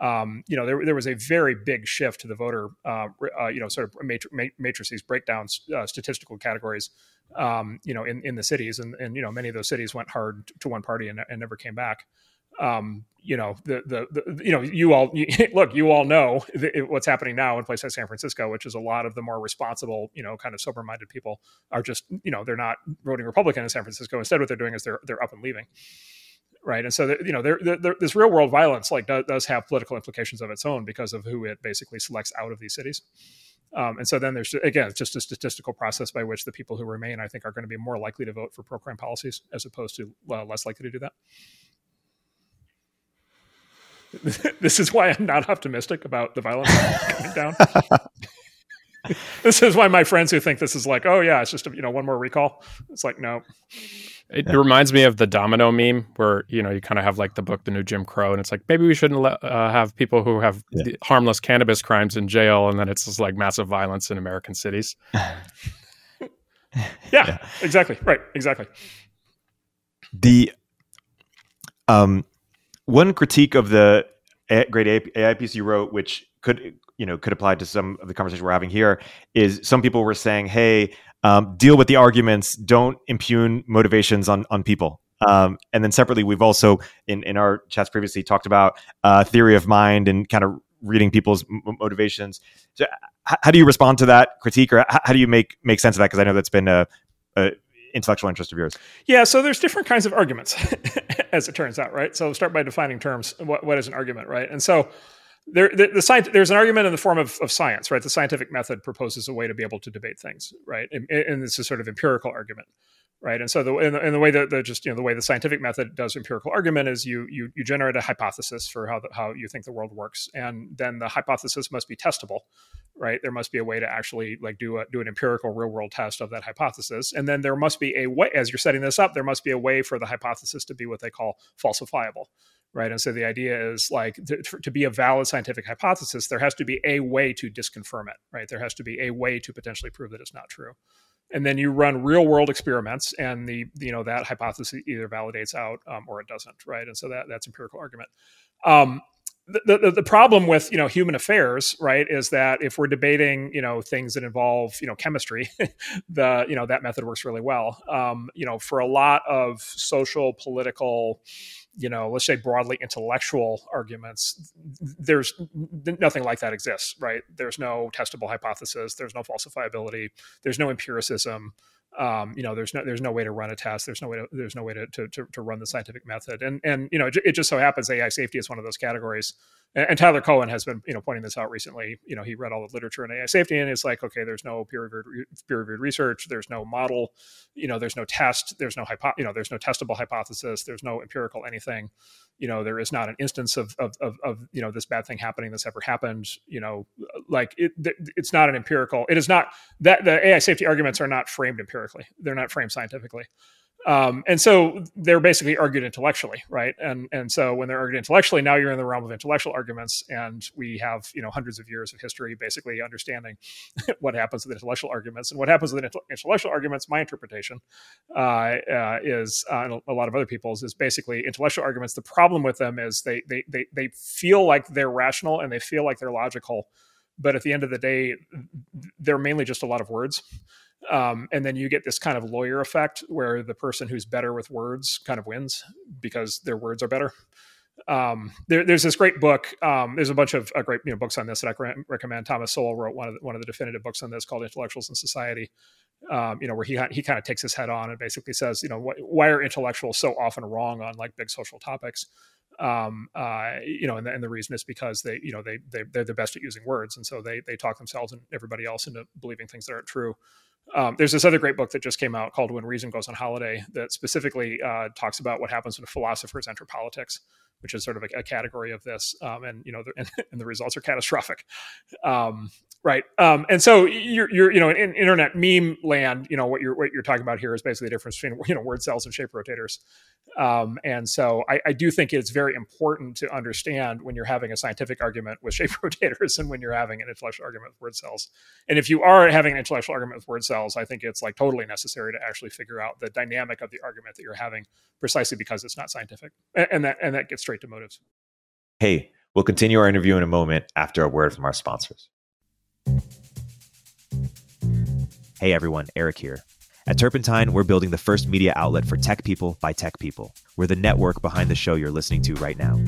um, you know, there there was a very big shift to the voter, uh, uh, you know, sort of matri- matrices breakdowns, uh, statistical categories, um, you know, in in the cities, and and you know, many of those cities went hard to one party and, and never came back um, you know the, the, the you know you all you, look you all know the, what's happening now in places like San Francisco, which is a lot of the more responsible you know kind of sober minded people are just you know they're not voting Republican in San Francisco. Instead, what they're doing is they're they're up and leaving. Right, and so you know, they're, they're, this real world violence like does, does, have political implications of its own because of who it basically selects out of these cities. Um, and so then there's again it's just a statistical process by which the people who remain, I think, are going to be more likely to vote for pro crime policies as opposed to uh, less likely to do that. this is why I'm not optimistic about the violence coming down. this is why my friends who think this is like, oh yeah, it's just a, you know one more recall. It's like no. It yeah. reminds me of the domino meme where you know you kind of have like the book The New Jim Crow, and it's like maybe we shouldn't let, uh, have people who have yeah. harmless cannabis crimes in jail, and then it's just like massive violence in American cities. yeah, yeah, exactly. Right, exactly. The um one critique of the great AI piece you wrote, which could you know could apply to some of the conversation we're having here, is some people were saying, "Hey, um, deal with the arguments. Don't impugn motivations on on people." Um, and then separately, we've also in in our chats previously talked about uh, theory of mind and kind of reading people's m- motivations. So, h- how do you respond to that critique, or h- how do you make make sense of that? Because I know that's been a, a intellectual interest of yours? Yeah, so there's different kinds of arguments, as it turns out, right? So start by defining terms. What, what is an argument, right? And so there, the, the science, there's an argument in the form of, of science, right? The scientific method proposes a way to be able to debate things, right? And, and this is sort of empirical argument, right? And so the and the, and the way that the just you know the way the scientific method does empirical argument is you you you generate a hypothesis for how the, how you think the world works, and then the hypothesis must be testable, right? There must be a way to actually like do a do an empirical real world test of that hypothesis, and then there must be a way as you're setting this up, there must be a way for the hypothesis to be what they call falsifiable, right? And so the idea is like to, to, be a valid scientific hypothesis, there has to be a way to disconfirm it, right? There has to be a way to potentially prove that it's not true. And then you run real world experiments, and the you know that hypothesis either validates out um, or it doesn't, right? And so that that's empirical argument. Um, the, the, the problem with you know human affairs right is that if we're debating you know things that involve you know chemistry the you know that method works really well um, you know for a lot of social political you know let's say broadly intellectual arguments there's nothing like that exists right? There's no testable hypothesis. There's no falsifiability. There's no empiricism um, you know, there's no there's no way to run a test. There's no way to there's no way to to, to, run the scientific method. And and you know, it, just so happens AI safety is one of those categories. And, and, Tyler Cowen has been you know pointing this out recently. You know, he read all the literature in AI safety, and it's like, okay, there's no peer reviewed peer reviewed research. There's no model. You know, there's no test. There's no hypo, you know, there's no testable hypothesis. There's no empirical anything. You know, there is not an instance of of of, of you know this bad thing happening that's ever happened. You know, like it, it's not an empirical. It is not that the AI safety arguments are not framed empirically empirically. They're not framed scientifically. Um, and so they're basically argued intellectually, right? And and so when they're argued intellectually, now you're in the realm of intellectual arguments, and we have you know hundreds of years of history basically understanding what happens with intellectual arguments and what happens with intellectual arguments. My interpretation uh, uh, is, uh, and a lot of other people's, is basically intellectual arguments. The problem with them is they they they they feel like they're rational and they feel like they're logical, but at the end of the day, they're mainly just a lot of words. Um, and then you get this kind of lawyer effect where the person who's better with words kind of wins because their words are better. Um, there, there's this great book. Um, there's a bunch of uh, great you know, books on this that I recommend. Thomas Sowell wrote one of the, one of the definitive books on this called Intellectuals in Society. Um, you know, where he he kind of takes his head on and basically says, you know, wh- why are intellectuals so often wrong on like big social topics? um, uh, you know, and the, and the reason is because they, you know, they, they they're the best at using words, and so they they talk themselves and everybody else into believing things that aren't true. Um, there's this other great book that just came out called When Reason Goes on Holiday that specifically uh, talks about what happens when philosophers enter politics, which is sort of a, a category of this. Um, and, you know, the, and, and, the results are catastrophic. Um, right. Um, and so you're, you're, you know, in internet meme land, you know, what you're, what you're talking about here is basically the difference between, you know, word cells and shape rotators. Um, and so I, I, do think it's very important to understand when you're having a scientific argument with shape rotators and when you're having an intellectual argument with word cells. And if you are having an intellectual argument with word cells, I think it's like totally necessary to actually figure out the dynamic of the argument that you're having precisely because it's not scientific. And, and that, and that gets straight to motives. Hey, we'll continue our interview in a moment after a word from our sponsors. Hey everyone, Erik here. At Turpentine, we're building the first media outlet for tech people by tech people. We're the network behind the show you're listening to right now.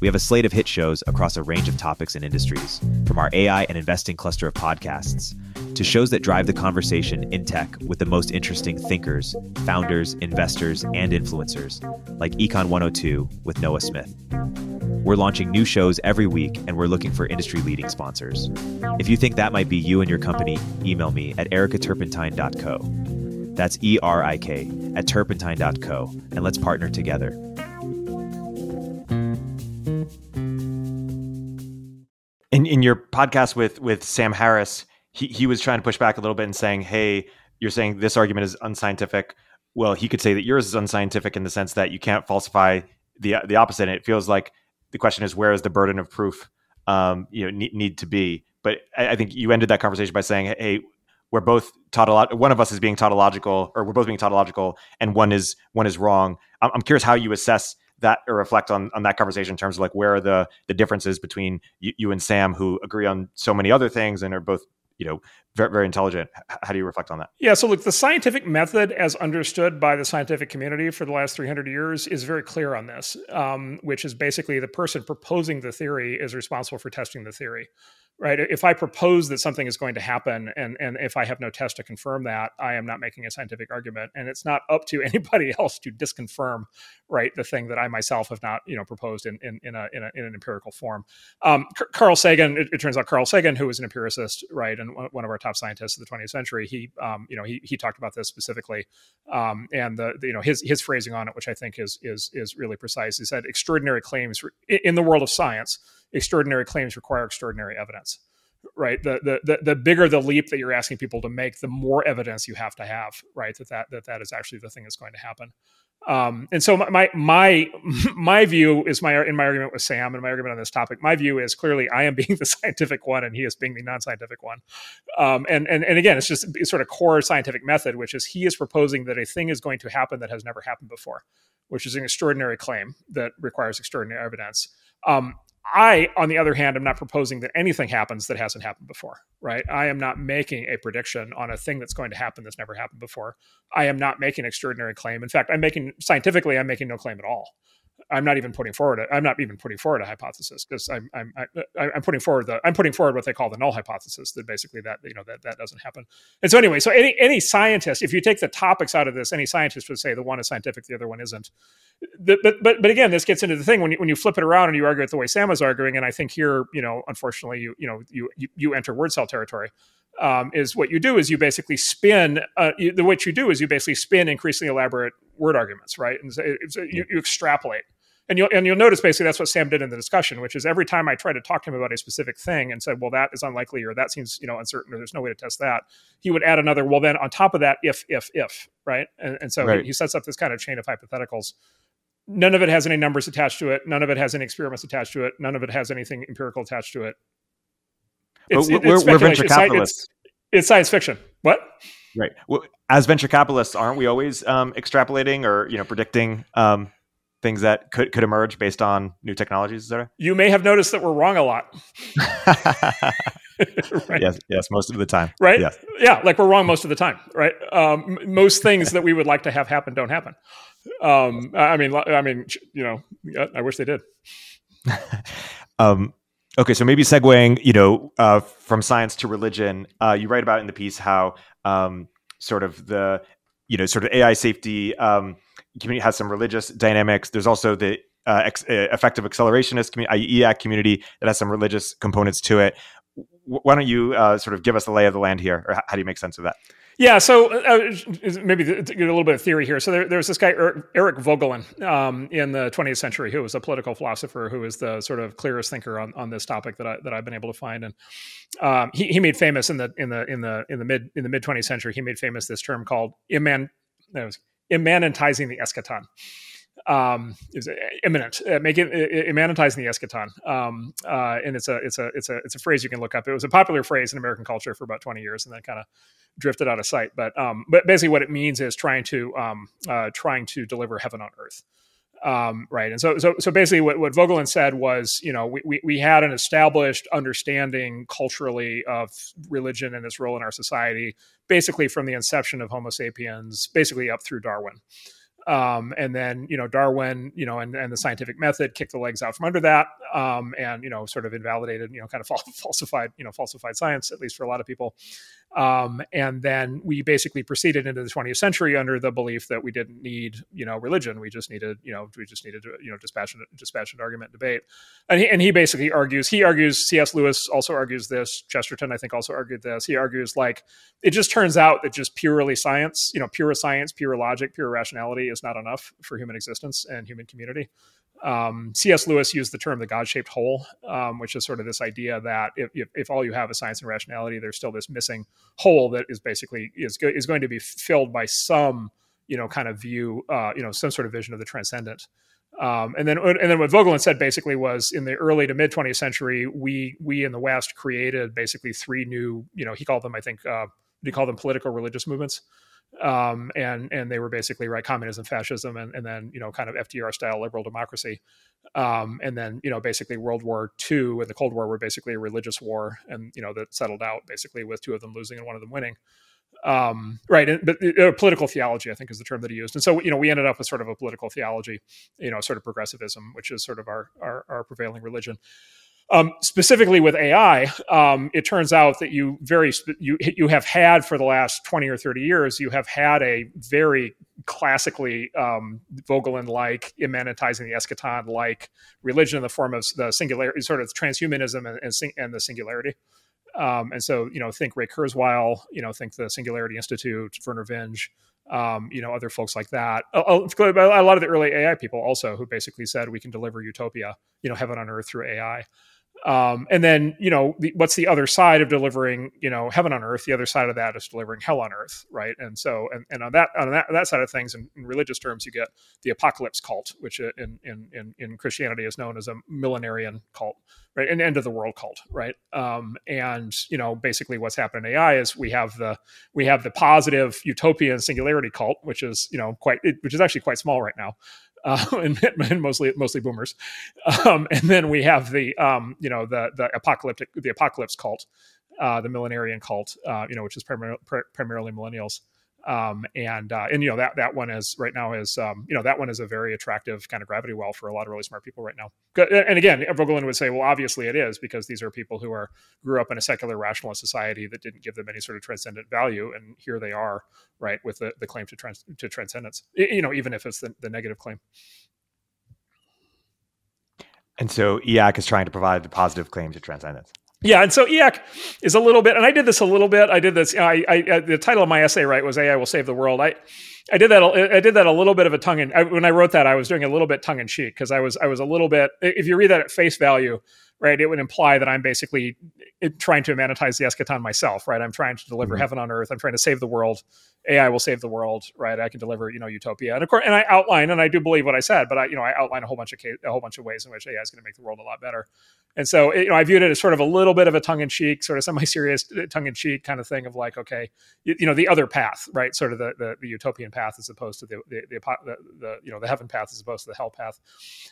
We have a slate of hit shows across a range of topics and industries, from our AI and investing cluster of podcasts to shows that drive the conversation in tech with the most interesting thinkers, founders, investors, and influencers, like Econ 102 with Noah Smith. We're launching new shows every week, and we're looking for industry leading sponsors. If you think that might be you and your company, email me at ericaturpentine.co. That's E R I K at turpentine.co, and let's partner together. In, in your podcast with, with Sam Harris, he, he was trying to push back a little bit and saying, hey, you're saying this argument is unscientific. Well, he could say that yours is unscientific in the sense that you can't falsify the the opposite. And it feels like the question is where is the burden of proof um, you know need, need to be but I, I, think you ended that conversation by saying hey we're both tautological one of us is being tautological or we're both being tautological and one is one is wrong i'm, I'm curious how you assess that or reflect on, on that conversation in terms of like where are the the differences between you, you and sam who agree on so many other things and are both you know very, very intelligent. How do you reflect on that? Yeah so look the scientific method as understood by the scientific community for the last 300 years is very clear on this um, which is basically the person proposing the theory is responsible for testing the theory right? If i propose that something is going to happen and and if i have no test to confirm that i am not making a scientific argument. And it's not up to anybody else to disconfirm right the thing that i myself have not you know proposed in in, in, a, in, a, in an empirical form. Um, carl sagan it, it, turns out carl sagan who was an empiricist right and one of our top scientists of the 20th century he um, you know he, he talked about this specifically. Um, and the, the, you know his his phrasing on it which i think is is is really precise. He said extraordinary claims in the world of science extraordinary claims require extraordinary evidence right the, the the the bigger the leap that you're asking people to make the more evidence you have to have right that that that, that is actually the thing that's going to happen um, and so my my my view is my in my argument with Sam and my argument on this topic. My view is clearly I am being the scientific one and he is being the non-scientific one. Um, and and and again, it's just it's sort of core scientific method, which is he is proposing that a thing is going to happen that has never happened before, which is an extraordinary claim that requires extraordinary evidence. Um, I, on the other hand, am not proposing that anything happens that hasn't happened before, right? I am not making a prediction on a thing that's going to happen that's never happened before. I am not making an extraordinary claim. In fact, I'm making scientifically, I'm making no claim at all. I'm not even putting forward. A, I'm not even putting forward a hypothesis because I'm I'm I, am putting forward the I'm putting forward what they call the null hypothesis that basically that you know that that doesn't happen. And so anyway, so any any scientist, if you take the topics out of this, any scientist would say the one is scientific, the other one isn't. The, but but but again, this gets into the thing when you when you flip it around and you argue it the way Sam is arguing, and I think here you know unfortunately you you know you you, you enter word cell territory. Um, is what you do is you basically spin uh, you, the what you do is you basically spin increasingly elaborate word arguments, right? And so, so you, you extrapolate and you'll and you'll notice basically that's what Sam did in the discussion, which is every time I try to talk to him about a specific thing and said, well, that is unlikely or that seems you know uncertain or there's no way to test that, he would add another. Well, then on top of that, if if if right, and, and so right. He, he sets up this kind of chain of hypotheticals. None of it has any numbers attached to it. None of it has any experiments attached to it. None of it has anything empirical attached to it. It's, we're, it's we're venture capitalists. It's, it's, science fiction. What? Right. Well, as venture capitalists, aren't we always um, extrapolating or you know predicting um, things that could, could emerge based on new technologies, etc. You may have noticed that we're wrong a lot. right? Yes, yes, most of the time. Right? Yes. Yeah, like we're wrong most of the time, right? Um, most things that we would like to have happen don't happen. Um, I mean, I mean, you know, I wish they did. um, okay, so maybe segueing, you know, uh, from science to religion, uh, you write about in the piece how um, sort of the, you know, sort of AI safety um, community has some religious dynamics. There's also the uh, ex- uh, effective accelerationist community, EAC community that has some religious components to it. W- why don't you uh, sort of give us the lay of the land here, or how do you make sense of that? Yeah, so uh, maybe to get a little bit of theory here. So there, there was this guy Eric Voegelin um, in the 20th century who was a political philosopher who was the sort of clearest thinker on, on this topic that I that I've been able to find, and um, he, he made famous in the in the in the in the mid in the mid 20th century. He made famous this term called imman, immanentizing the eschaton um, is imminent, uh, make it immanentizing the eschaton. Um, uh, and it's a it's a it's a it's a phrase you can look up. It was a popular phrase in American culture for about twenty years, and then kind of drifted out of sight. But um, but basically, what it means is trying to um, uh, trying to deliver heaven on earth. Um, right. And so, so, so basically what, what Voegelin said was, you know, we, we, we had an established understanding culturally of religion and its role in our society, basically from the inception of Homo sapiens, basically up through Darwin. Um, and then you know Darwin, you know, and, and the scientific method kicked the legs out from under that, um, and you know, sort of invalidated, you know, kind of falsified, you know, falsified science at least for a lot of people. Um, and then we basically proceeded into the 20th century under the belief that we didn't need, you know, religion. We just needed, you know, we just needed, you know, dispassionate, dispassionate argument, debate. And he, and he basically argues, he argues, C.S. Lewis also argues this. Chesterton, I think, also argued this. He argues like it just turns out that just purely science, you know, pure science, pure logic, pure rationality is not enough for human existence and human community. Um, C.S. Lewis used the term the God shaped hole, um, which is sort of this idea that if, if, if, all you have is science and rationality, there's still this missing hole that is basically is, go- is going to be filled by some, you know, kind of view, uh, you know, some sort of vision of the transcendent. Um, and then, and then what Voegelin said basically was in the early to mid 20th century, we we in the West created basically three new, you know, he called them, I think, uh, he called them political religious movements um, and and they were basically right communism, fascism, and, and then you know kind of FDR style liberal democracy, um, and then you know basically World War II and the Cold War were basically a religious war, and you know that settled out basically with two of them losing and one of them winning. Um, right, and, but uh, political theology, I think, is the term that he used, and so you know we ended up with sort of a political theology, you know, sort of progressivism, which is sort of our our, our prevailing religion. Um, specifically with AI, um, it turns out that you very you you have had for the last twenty or thirty years, you have had a very classically um, Voegelin like immanentizing the eschaton like religion in the form of the singularity, sort of transhumanism and, and, and the singularity. Um, and so, you know, think Ray Kurzweil, you know, think the Singularity Institute, Vernor Vinge, um, you know, other folks like that. A, a, lot of the early AI people also who basically said we can deliver utopia, you know, heaven on earth through AI. Um, and then, you know, the, what's the other side of delivering, you know, heaven on earth? The other side of that is delivering hell on earth, right? And so, and, and on that on that, that side of things, in, in religious terms, you get the apocalypse cult, which in in in, in Christianity is known as a millenarian cult, right? An end of the world cult, right? Um, and you know, basically, what's happened in AI is we have the we have the positive utopian singularity cult, which is you know quite which is actually quite small right now, uh, and, and, mostly mostly boomers. Um, and then we have the um, you know the the apocalyptic the apocalypse cult, uh, the millenarian cult, uh, you know, which is primar- pr- primarily millennials. Um, and uh, and you know that that one is right now is um, you know that one is a very attractive kind of gravity well for a lot of really smart people right now. And again, Voegelin would say, well, obviously it is because these are people who are grew up in a secular rationalist society that didn't give them any sort of transcendent value, and here they are, right, with the, the claim to trans, to transcendence. You know, even if it's the, the negative claim. And so EAC is trying to provide the positive claim to transcendence. Yeah, and so EAC is a little bit, and I did this a little bit. I did this. I, I, I the title of my essay, right, was "AI will save the world." I, I did that. I did that a little bit of a tongue in. I, when I wrote that, I was doing a little bit tongue in cheek because I was, I was a little bit. If you read that at face value, right, it would imply that I'm basically trying to monetize the eschaton myself, right? I'm trying to deliver mm-hmm. heaven on earth. I'm trying to save the world. AI will save the world, right? I can deliver, you know, utopia, and of course, and I outline, and I do believe what I said, but I, you know, I outline a whole bunch of case, a whole bunch of ways in which AI is going to make the world a lot better. And so, you know, I viewed it as sort of a little bit of a tongue in cheek, sort of semi-serious uh, tongue in cheek kind of thing of like, okay, you, you, know, the other path, right? Sort of the, the, the utopian path as opposed to the the, the, the, you know, the heaven path as opposed to the hell path.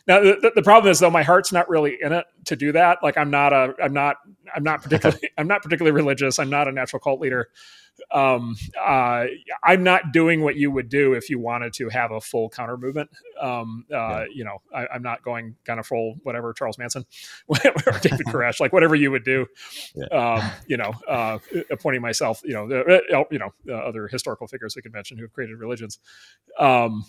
Now, the problem is though, my heart's not really in it to do that. Like I'm not a, I'm not, I'm not particularly, I'm not particularly religious. I'm not a natural cult leader um, uh, I'm not doing what you would do if you wanted to have a full counter movement. Um, uh, yeah. You know, I, am not going kind of full whatever Charles Manson or David Koresh, like whatever you would do. Yeah. Um, you know, uh, appointing myself, you know, uh, uh, you know, uh, other historical figures we could mention who have created religions. Um,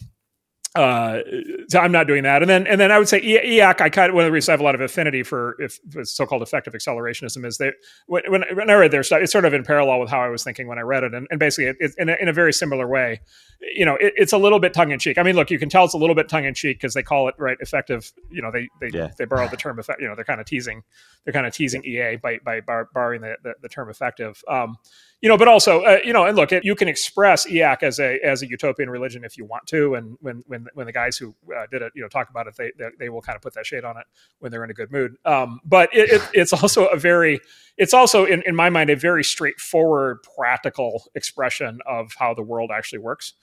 uh, so I'm not doing that. And then, and then I would say EAC, I kind of, one of the reasons I have a lot of affinity for if so-called effective accelerationism is that when, when, I read their stuff, it's sort of in parallel with how I was thinking when I read it. And, and basically it, it, in, a, in, a, very similar way, you know, it, it's a little bit tongue in cheek. I mean, look, you can tell it's a little bit tongue in cheek because they call it right effective. You know, they, they, yeah. they borrow the term effect, you know, they're kind of teasing, they're kind of teasing EA by, by bar, borrowing the, the, the, term effective. Um, you know, but also, uh, you know, and look, it, you can express EAC as a as a utopian religion if you want to, and when when when the guys who uh, did it, you know, talk about it, they, they, they will kind of put that shade on it when they're in a good mood. Um, but it, it, it's also a very, it's also in in my mind a very straightforward, practical expression of how the world actually works.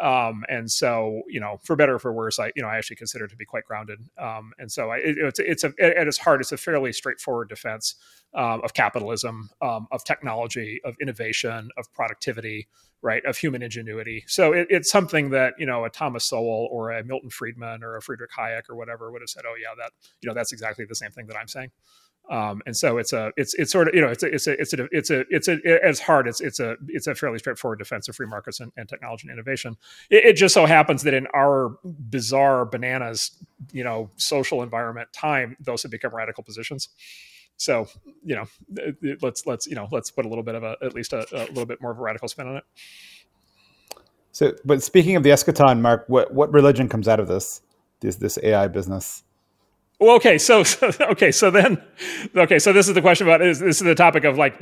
Um, and so, you know, for better or for worse, I, you know, I actually consider it to be quite grounded. Um, and so I, it, it's, it's a, at its heart, it's a fairly straightforward defense um, of capitalism, um, of technology, of innovation, of productivity, right, of human ingenuity. So it, it's something that, you know, a Thomas Sowell or a Milton Friedman or a Friedrich Hayek or whatever would have said, oh yeah, that, you know, that's exactly the same thing that I'm saying. Um, and so it's a it's it's sort of you know it's a it's a it's a it's a it's a it's hard it's it's a it's a fairly straightforward defense of free markets and, and technology and innovation. It, it, just so happens that in our bizarre bananas you know social environment time those have become radical positions. So you know let's let's you know let's put a little bit of a at least a, a little bit more of a radical spin on it. So, but speaking of the eschaton, Marc, what what religion comes out of this this this AI business? Well, okay, so, so, okay, so then okay, so this is the question about is this is the topic of like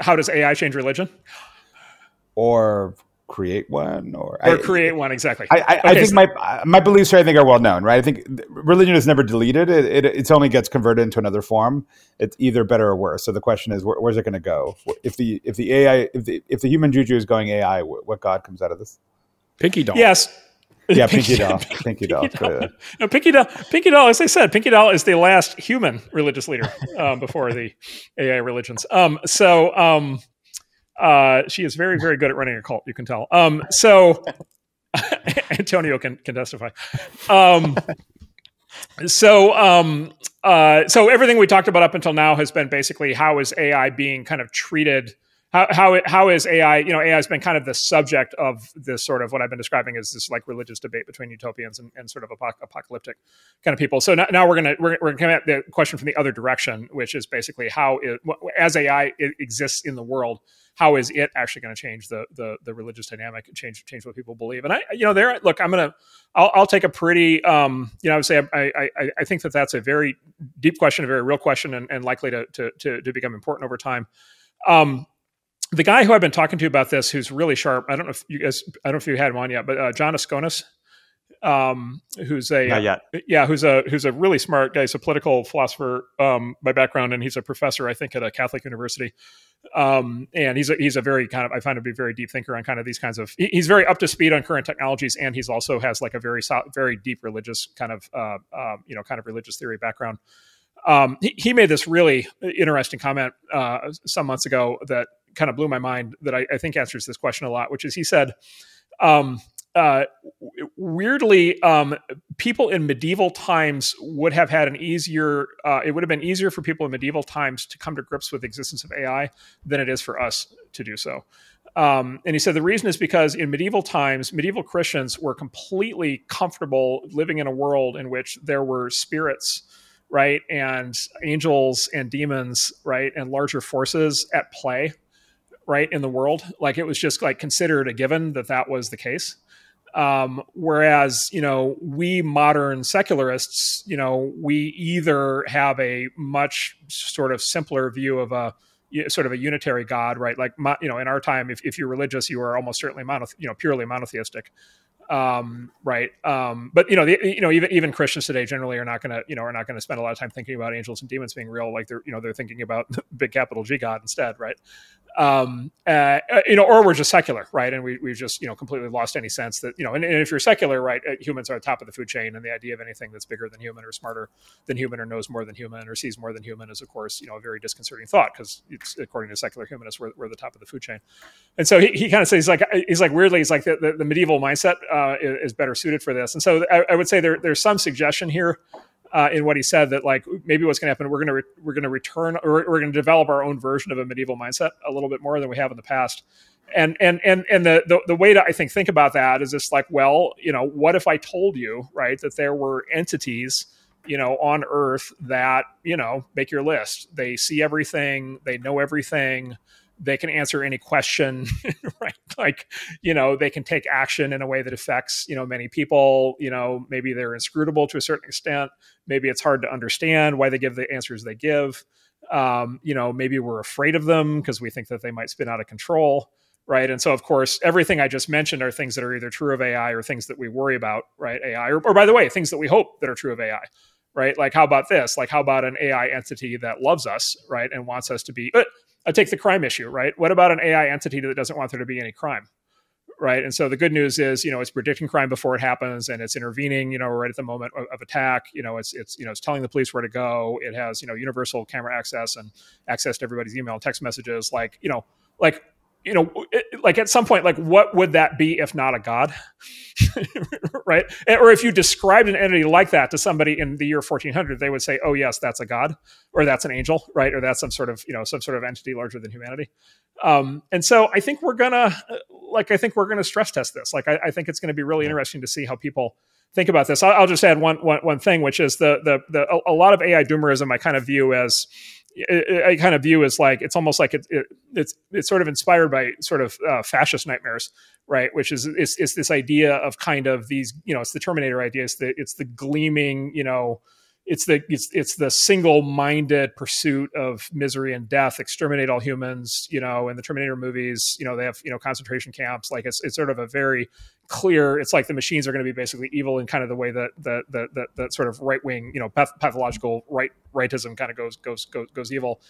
how does AI change religion? Or create one or or I, create one exactly. I, I, okay, I think so, my my beliefs here i think are well known right? I think religion is never deleted. It, it, it only gets converted into another form. It's either better or worse. So the question is where, where's it going to go? If the if the ai if the if the human juju is going ai what god comes out of this? Pinky doll. Yes yeah, Pinky Doll. Pinky Doll. Pinky Doll. No, Pinky Doll. Pinky Doll. As I said, Pinky Doll is the last human religious leader um, before the AI religions. Um, so um, uh, she is very, very good at running a cult. You can tell. Um, so Antonio can can testify. Um, so um, uh, so everything we talked about up until now has been basically how is AI being kind of treated how how how is AI? You know, AI has been kind of the subject of this sort of what I've been describing as this like religious debate between utopians and, and sort of apoc- apocalyptic kind of people. So now, now we're gonna we're, we're gonna come at the question from the other direction, which is basically how it, as AI exists in the world, how is it actually going to change the, the the religious dynamic and change change what people believe? And I, you know, there. Look, I'm gonna, I'll, I'll take a pretty, um, you know, I would say I, I, I think that that's a very deep question, a very real question, and, and likely to, to to to become important over time. Um, the guy who I've been talking to about this, who's really sharp. I don't know if you guys, I don't know if you had him on yet, but uh, John Askonas, um, who's a Not yet. Uh, yeah, who's a who's a really smart guy. He's a political philosopher um, by background, and he's a professor, I think, at a Catholic university. Um, and he's a, he's a very kind of I find him to be a very deep thinker on kind of these kinds of. He's very up to speed on current technologies, and he's also has like a very very deep religious kind of uh, uh, you know kind of religious theory background. Um, he, he, made this really interesting comment uh, some months ago that kind of blew my mind that I, I, think answers this question a lot, which is he said, um, uh, weirdly, um, people in medieval times would have had an easier. Uh, it would have been easier for people in medieval times to come to grips with the existence of AI than it is for us to do so. Um, and he said the reason is because in medieval times, medieval Christians were completely comfortable living in a world in which there were spirits, right, and angels and demons, right, and larger forces at play right in the world. Like it was just like considered a given that that was the case. Um, whereas you know we modern secularists you know we either have a much sort of simpler view of a sort of a unitary god right? Like you know in our time if, if you're religious you are almost certainly mono, you know purely monotheistic. Um, right? Um, but you know the, you know even even christians today generally are not going to you know are not going to spend a lot of time thinking about angels and demons being real. Like they're you know they're thinking about big capital g god instead right um, uh, you know, or we're just secular, right? And we, we've just, you know, completely lost any sense that, you know, and, and, if you're secular, right, uh, humans are at the top of the food chain. And the idea of anything that's bigger than human or smarter than human or knows more than human or sees more than human is, of course, you know, a very disconcerting thought because it's, according to secular humanists, we're, we're the top of the food chain. And so he, he kind of says, like, he's like, weirdly, he's like, the, the, the medieval mindset uh, is, is, better suited for this. And so I, I would say there, there's some suggestion here uh, in what he said that like maybe what's going to happen we're going to re- we're going to return or we're going to develop our own version of a medieval mindset a little bit more than we have in the past. And and and and the, the the way to i think think about that is just like well you know what if i told you right that there were entities you know on earth that you know make your list. They see everything they know everything they can answer any question right? Like you know they can take action in a way that affects you know many people you know maybe they're inscrutable to a certain extent. Maybe it's hard to understand why they give the answers they give. Um, you know maybe we're afraid of them because we think that they might spin out of control right? And so of course everything i just mentioned are things that are either true of ai or things that we worry about right? Ai or, or by the way things that we hope that are true of ai right? Like how about this? Like how about an ai entity that loves us right and wants us to be uh, I take the crime issue, right? What about an AI entity that doesn't want there to be any crime? Right. And so the good news is, you know, it's predicting crime before it happens and it's intervening, you know, right at the moment of, of attack. You know, it's it's, you know, it's telling the police where to go. It has, you know, universal camera access and access to everybody's email and text messages. Like, you know, like you know, like at some point, like what would that be if not a god, right? Or if you described an entity like that to somebody in the year 1400, they would say, "Oh yes, that's a god, or that's an angel, right? Or that's some sort of you know some sort of entity larger than humanity." Um, and so I think we're gonna, like, I think we're gonna stress test this. Like, I, I think it's going to be really interesting to see how people think about this. I'll, I'll just add one, one, one thing, which is the the the a, a lot of AI doomerism I kind of view as I kind of view as like it's almost like it, it, it's it's sort of inspired by sort of uh, fascist nightmares, right? Which is it's, it's this idea of kind of these you know it's the Terminator idea. It's the it's the gleaming you know it's the it's it's the single-minded pursuit of misery and death exterminate all humans you know in the terminator movies you know they have you know concentration camps. Like it's, it's sort of a very clear it's like the machines are going to be basically evil in kind of the way that that that that, that sort of right-wing you know path- pathological right rightism kind of goes goes goes goes evil.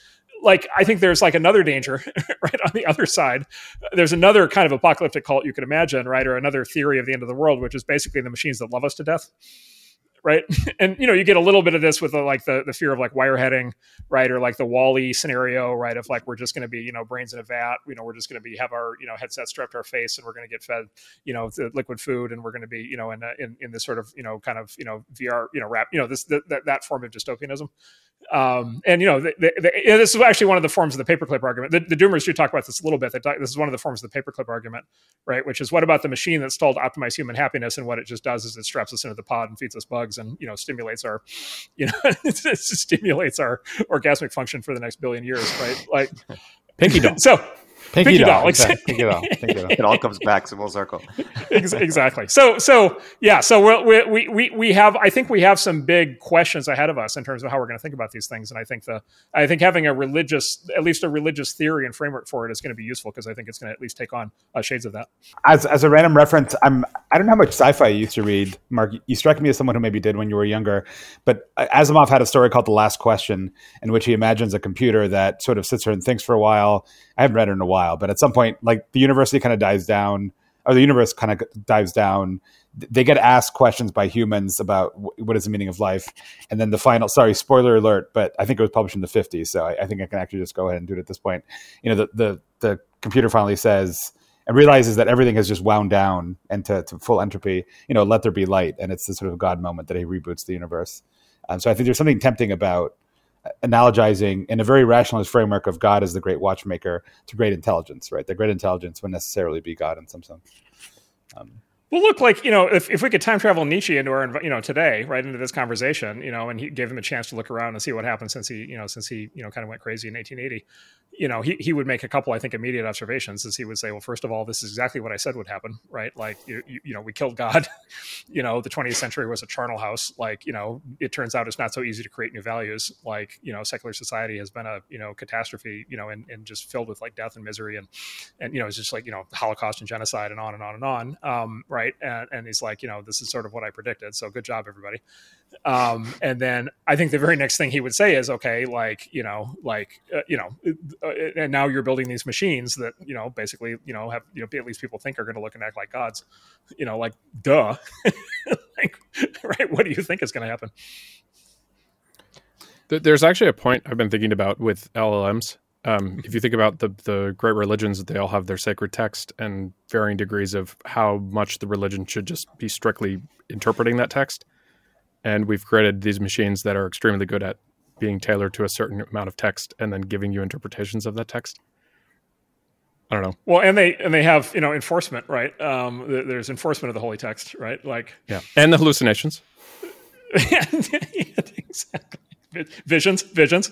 Like i think there's like another danger right on the other side. There's another kind of apocalyptic cult you could imagine right or another theory of the end of the world which is basically the machines that love us to death right? And you know, you get a little bit of this with the, like the the fear of like wireheading, right, or like the WALL-E scenario, right? Of like we're just going to be you know brains in a vat, you know, we're just going to be have our you know headset strapped to our face, and we're going to get fed you know the liquid food, and we're going to be you know in, a, in in this sort of you know kind of you know VR you know wrap you know this that that form of dystopianism. Um, and you know, the, the, the, this is actually one of the forms of the paperclip argument. The, the Doomers do talk about this a little bit. They talk, this is one of the forms of the paperclip argument, right? Which is what about the machine that's told to optimize human happiness, and what it just does is it straps us into the pod and feeds us bugs, and you know, stimulates our, you know, it stimulates our orgasmic function for the next billion years, right? Like pinky doll. So Pinky, Pinky doll. doll, Exactly. Pinky doll. Pinky doll. it all comes back to full circle. Exactly. So, so yeah. So we're, we we we have. I think we have some big questions ahead of us in terms of how we're going to think about these things. And I think the I think having a religious, at least a religious theory and framework for it is going to be useful because I think it's going to at least take on uh, shades of that. As, as a random reference, I'm I don't know how much sci-fi you used to read, Marc. You strike me as someone who maybe did when you were younger. But Asimov had a story called The Last Question, in which he imagines a computer that sort of sits there and thinks for a while. I haven't read it in a while, but at some point, like the university kind of dies down, or the universe kind of dives down. They get asked questions by humans about what is the meaning of life, and then the final. Sorry, spoiler alert, but I think it was published in the '50s, so I, I think I can actually just go ahead and do it at this point. You know, the the, the computer finally says and realizes that everything has just wound down and to, to full entropy. You know, let there be light, and it's the sort of God moment that he reboots the universe. Um, so I think there's something tempting about analogizing in a very rationalist framework of God as the great watchmaker to great intelligence, right? The great intelligence would necessarily be God in some sense. Um, well, look, like you know, if, if we could time travel Nietzsche into our you know today, right into this conversation, you know, and he gave him a chance to look around and see what happened since he you know since he you know kind of went crazy in 1880 you know, he, he would make a couple, I think, immediate observations as he would say, well, first of all, this is exactly what I said would happen, right? Like, you, you, you know, we killed God. you know, the 20th century was a charnel house. Like, you know, it turns out it's not so easy to create new values. Like, you know, secular society has been a, you know, catastrophe, you know, and, and just filled with like death and misery and, and, you know, it's just like, you know, Holocaust and genocide and on and on and on. Um, right. And, and he's like, you know, this is sort of what I predicted. So good job, everybody. Um, and then I think the very next thing he would say is, okay, like, you know, like, uh, you know, uh, and now you're building these machines that, you know, basically, you know, have, you know, at least people think are going to look and act like gods, you know, like, duh. like, right. What do you think is going to happen? There's actually a point I've been thinking about with LLMs. Um, if you think about the the great religions, they all have their sacred text and varying degrees of how much the religion should just be strictly interpreting that text and we've created these machines that are extremely good at being tailored to a certain amount of text and then giving you interpretations of that text. I don't know. Well, and they and they have you know enforcement, right? Um, there's enforcement of the holy text, right? Like yeah, and the hallucinations. exactly. Visions, visions.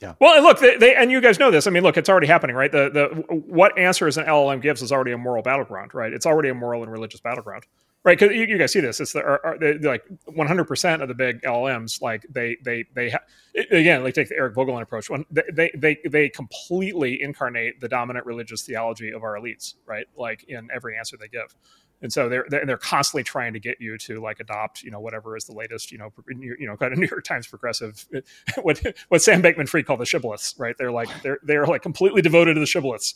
Yeah. Well, and look, they, they, and you guys know this. I mean, look, it's already happening, right? The the what answers an LLM gives is already a moral battleground, right? It's already a moral and religious battleground, right? Because you, you, guys see this. It's the are, are like 100 percent of the big LLMs, like they they they ha- again, like take the Eric Voegelin approach. When they they they completely incarnate the dominant religious theology of our elites, right? Like in every answer they give and so they're, they're they're constantly trying to get you to like adopt you know whatever is the latest you know you know kind of New York Times progressive what what Sam Bankman-Fried called the shibboleths right? They're like they're they're like completely devoted to the shibboleths.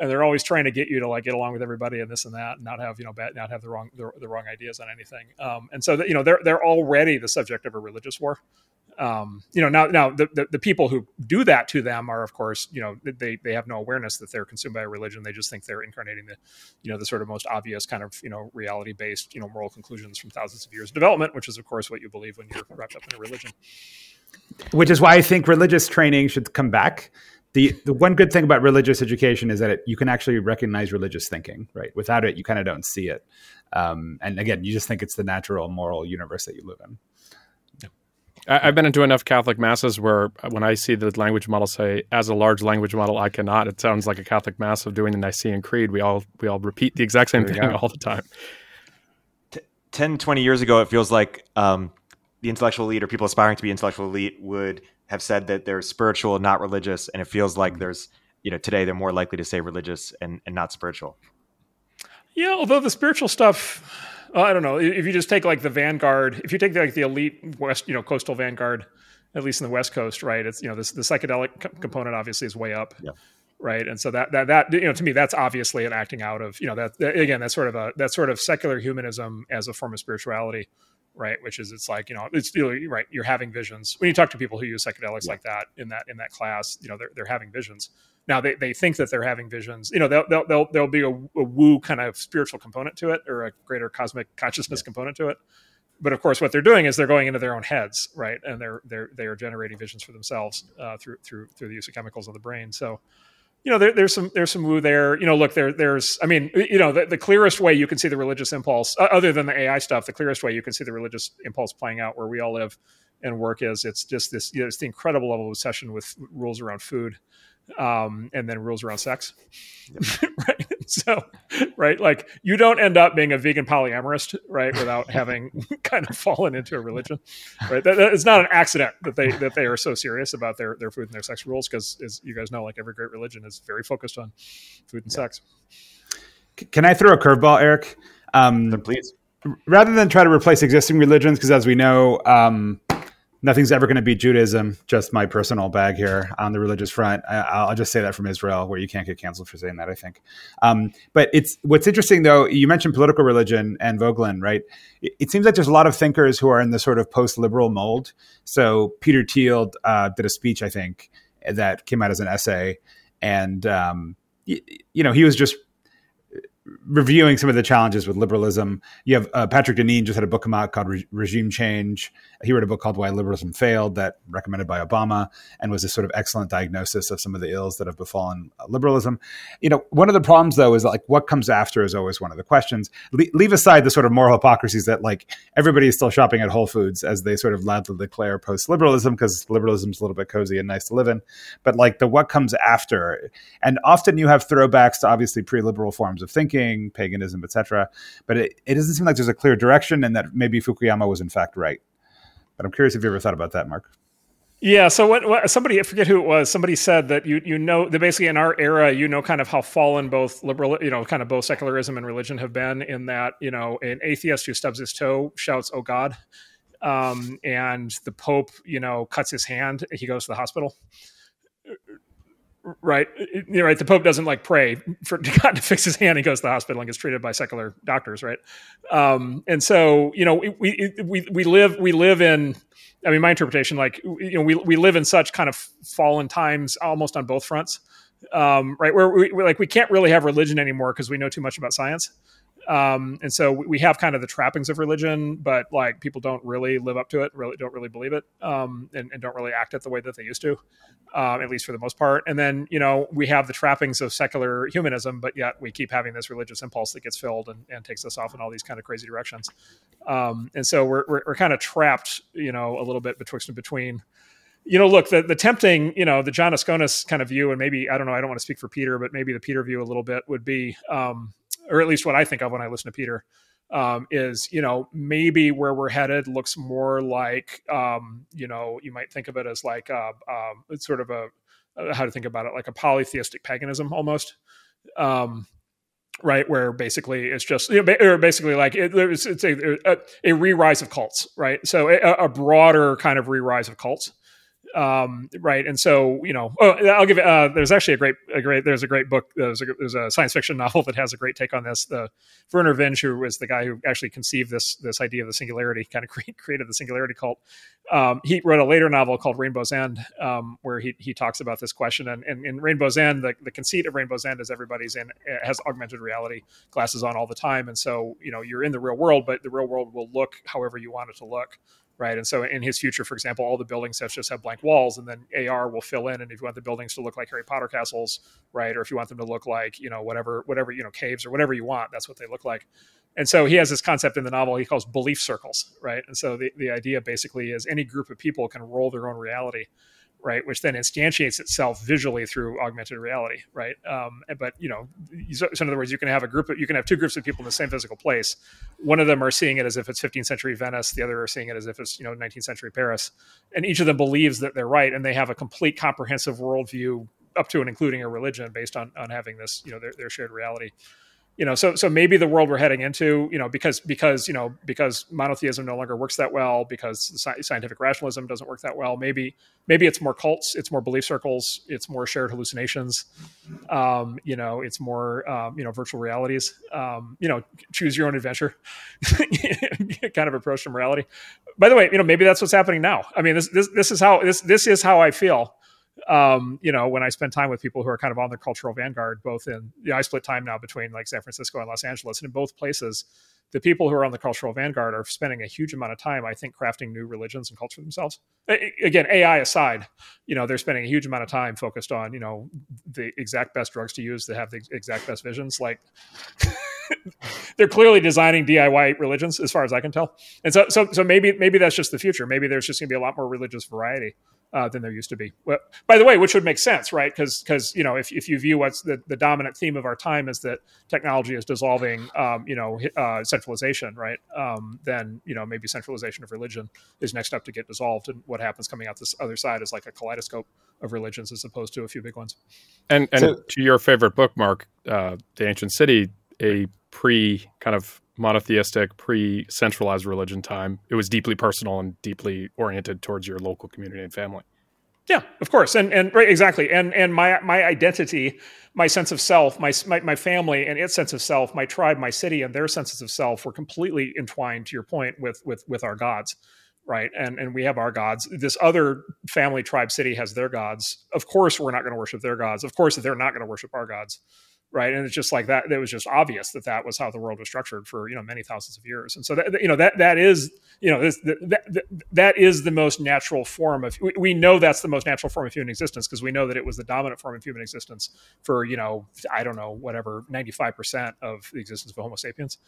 And they're always trying to get you to like get along with everybody and this and that and not have you know bad, not have the wrong the, the wrong ideas on anything. Um, and so that, you know they're they're already the subject of a religious war um, you know now now the, the, the people who do that to them are of course you know they they have no awareness that they're consumed by a religion. They just think they're incarnating the you know the sort of most obvious kind of you know reality based you know moral conclusions from thousands of years of development which is of course what you believe when you're wrapped up in a religion. Which is why i think religious training should come back. The the one good thing about religious education is that it, you can actually recognize religious thinking right? Without it you kind of don't see it. Um, and again you just think it's the natural moral universe that you live in I've been into enough Catholic masses where when I see the language model say, "As a large language model, I cannot," it sounds like a Catholic mass of doing the Nicene Creed. We all we all repeat the exact same thing go. all the time. T- 10, 20 years ago, it feels like um, the intellectual elite or people aspiring to be intellectual elite would have said that they're spiritual, not religious, and it feels like there's you know today they're more likely to say religious and, and not spiritual. Yeah, although the spiritual stuff uh, Uh, I don't know. If you just take like the vanguard, if you take like the elite west, you know, coastal vanguard, at least in the West Coast, right? It's you know, this the psychedelic component obviously is way up. Yeah. Right, and so that that that you know to me that's obviously an acting out of you know that, that again that's sort of a that sort of secular humanism as a form of spirituality, right? Which is it's like you know it's really right. You're having visions when you talk to people who use psychedelics yeah. like that in that in that class. You know they're they're having visions. Now they, they think that they're having visions. You know, they'll, they'll, they'll there'll be a, a, woo kind of spiritual component to it or a greater cosmic consciousness yeah. component to it. But of course, what they're doing is they're going into their own heads, right? And they're they're they are generating visions for themselves uh, through through through the use of chemicals in the brain. So, you know, there, there's some there's some woo there. You know, look, there there's I mean, you know, the, the clearest way you can see the religious impulse, other than the AI stuff, the clearest way you can see the religious impulse playing out where we all live and work is it's just this, you know, it's the incredible level of obsession with rules around food um, and then rules around sex. right. So, right. Like you don't end up being a vegan polyamorist, right, without having kind of fallen into a religion, right? That, that, it's not an accident that they that they are so serious about their their food and their sex rules because, as you guys know, like every great religion is very focused on food and yeah. sex. Can I throw a curveball, Erik? Um, please. Rather than try to replace existing religions, because as we know, um, nothing's ever going to beat Judaism. Just my personal bag here on the religious front. I, will just say that from Israel, where you can't get canceled for saying that. I think. Um, but it's what's interesting though. You mentioned political religion and Voegelin, right? It, it, seems like there's a lot of thinkers who are in the sort of post-liberal mold. So Peter Thiel uh, did a speech, I think, that came out as an essay, and um, you know he was just reviewing some of the challenges with liberalism. You have uh, Patrick Deneen just had a book come out called Re- Regime Change. He wrote a book called Why Liberalism Failed that recommended by Obama and was a sort of excellent diagnosis of some of the ills that have befallen uh, liberalism. You know, one of the problems though is like what comes after is always one of the questions. Le- leave aside the sort of moral hypocrisies that like everybody is still shopping at Whole Foods as they sort of loudly declare post liberalism because liberalism is a little bit cozy and nice to live in. But like the what comes after, and often you have throwbacks to obviously pre-liberal forms of thinking, paganism, etc. But it, it doesn't seem like there's a clear direction, and that maybe Fukuyama was in fact right. But I'm curious if you ever thought about that, Marc. Yeah. So what, what, somebody I forget who it was. Somebody said that you you know that basically in our era you know kind of how fallen both liberal you know kind of both secularism and religion have been in that you know an atheist who stubs his toe shouts "Oh God," um, and the Pope you know cuts his hand he goes to the hospital right you know, right the pope doesn't like pray for god to fix his hand he goes to the hospital and gets treated by secular doctors right um, and so you know we, we we live we live in i mean my interpretation like you know we, we live in such kind of fallen times almost on both fronts um, right? Where we, like we can't really have religion anymore because we know too much about science. Um, and so we have kind of the trappings of religion, but like people don't really live up to it, really don't really believe it, um, and, and, don't really act it the way that they used to, um, at least for the most part. And then you know we have the trappings of secular humanism, but yet we keep having this religious impulse that gets filled and, and takes us off in all these kind of crazy directions. Um, and so we're, we're, we're kind of trapped, you know, a little bit betwixt and between you know, look, the, the tempting, you know, the John Askonas kind of view, and maybe, I don't know, I don't want to speak for Peter, but maybe the Peter view a little bit would be, um, or at least what I think of when I listen to Peter, um, is you know maybe where we're headed looks more like um, you know you might think of it as like a, um, it's sort of a uh, how to think about it like a polytheistic paganism almost. Um, right where basically it's just you know, or basically like it, it's, it's a, a, a re-rise of cults right so a, a broader kind of re-rise of cults um, right? And so, you know, oh, I'll give. Uh, there's actually a great, a great. There's a great book. There's a, there's a science fiction novel that has a great take on this. The Vernor Vinge, who was the guy who actually conceived this this idea of the singularity, kind of created the singularity cult. Um, he wrote a later novel called Rainbow's End, um, where he he talks about this question. And, and in Rainbow's End, the, the conceit of Rainbow's End is everybody's in has augmented reality glasses on all the time, and so you know you're in the real world, but the real world will look however you want it to look right? And so in his future, for example, all the building sets just have blank walls, and then AR will fill in. And if you want the buildings to look like Harry Potter castles, right, or if you want them to look like you know whatever whatever you know caves or whatever you want, that's what they look like. And so he has this concept in the novel he calls belief circles, right? And so the, the idea basically is any group of people can roll their own reality right? Which then instantiates itself visually through augmented reality, right? Um, but you know, so, in other words, you can have a group, of, you can have two groups of people in the same physical place. One of them are seeing it as if it's 15th century Venice, the other are seeing it as if it's you know 19th century Paris, and each of them believes that they're right, and they have a complete comprehensive worldview up to and including a religion based on on having this you know their, their shared reality you know so so maybe the world we're heading into you know because because you know because monotheism no longer works that well because scientific rationalism doesn't work that well maybe maybe it's more cults it's more belief circles it's more shared hallucinations um, you know it's more um, you know virtual realities um, you know choose your own adventure kind of approach to morality. By the way you know maybe that's what's happening now. I mean this this, this is how this this is how i feel um, you know, when I spend time with people who are kind of on the cultural vanguard, both in, you know, I split time now between like San Francisco and Los Angeles, and in both places, the people who are on the cultural vanguard are spending a huge amount of time, I think, crafting new religions and culture themselves. Again, AI aside, you know, they're spending a huge amount of time focused on, you know, the exact best drugs to use that have the exact best visions. Like, they're clearly designing DIY religions, as far as I can tell. And so, so, so maybe, maybe that's just the future. Maybe there's just going to be a lot more religious variety uh, than there used to be. Well, by the way, which would make sense, right? Because because you know if, if you view what's the, the dominant theme of our time is that technology is dissolving, um, you know, uh, centralization, right? Um, then you know maybe centralization of religion is next up to get dissolved, and what happens coming out this other side is like a kaleidoscope of religions as opposed to a few big ones. And and so, to your favorite bookmark, uh, the ancient city, a pre kind of monotheistic, pre centralized religion time, it was deeply personal and deeply oriented towards your local community and family. Yeah, of course, and and right, exactly, and and my my identity, my sense of self, my, my my family and its sense of self, my tribe, my city, and their senses of self were completely entwined. To your point, with with with our gods, right? And and we have our gods. This other family, tribe, city has their gods. Of course, we're not going to worship their gods. Of course, they're not going to worship our gods right? And it's just like that it was just obvious that that was how the world was structured for you know many thousands of years. And so that you know that that is you know this, that, that, that is the most natural form of we know that's the most natural form of human existence because we know that it was the dominant form of human existence for you know i don't know whatever 95% of the existence of homo sapiens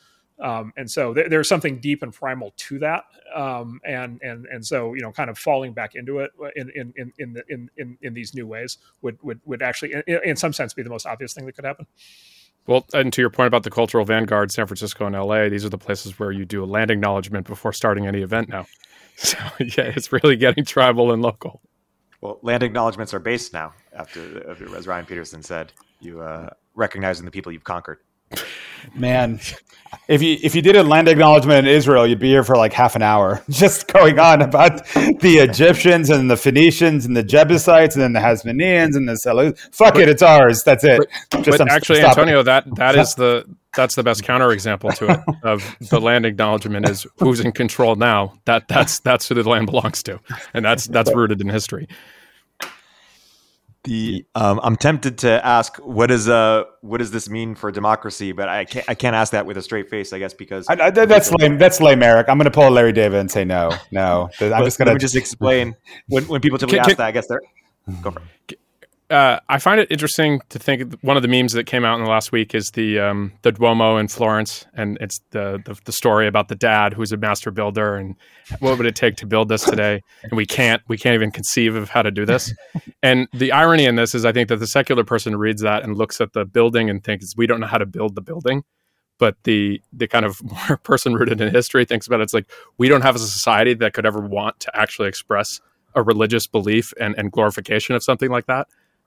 um, and so th- there's something deep and primal to that, um, and and and so you know, kind of falling back into it in in in in the, in, in, in these new ways would would would actually, in, in some sense, be the most obvious thing that could happen. Well, and to your point about the cultural vanguard, San Francisco and LA, these are the places where you do a land acknowledgement before starting any event now. So yeah, it's really getting tribal and local. Well, land acknowledgements are based now after, as Ryan Peterson said, you uh, recognizing the people you've conquered. Man, if you if you did a land acknowledgement in Israel, you'd be here for like half an hour, just going on about the Egyptians and the Phoenicians and the Jebusites and then the Hasmoneans and the Seleucids. Fuck but, it, it's ours. That's it. But, just, but actually, Antonio, it. that that is the that's the best counterexample to it of the land acknowledgement is who's in control now. That that's that's who the land belongs to, and that's that's rooted in history. The um, I'm tempted to ask what is uh what does this mean for democracy, but I can't I can't ask that with a straight face, I guess, because I, I, that's lame. That's lame, Erik. I'm going to pull a Larry David and say no, no. I'm just going to just explain when when people typically Can- ask can- that. I guess they're go for it. Uh, I find it interesting to think one of the memes that came out in the last week is the um, the Duomo in Florence, and it's the, the the story about the dad who's a master builder and what would it take to build this today, and we can't we can't even conceive of how to do this. and the irony in this is, I think that the secular person reads that and looks at the building and thinks we don't know how to build the building. But the the kind of more person rooted in history thinks about it, it's like we don't have a society that could ever want to actually express a religious belief and, and glorification of something like that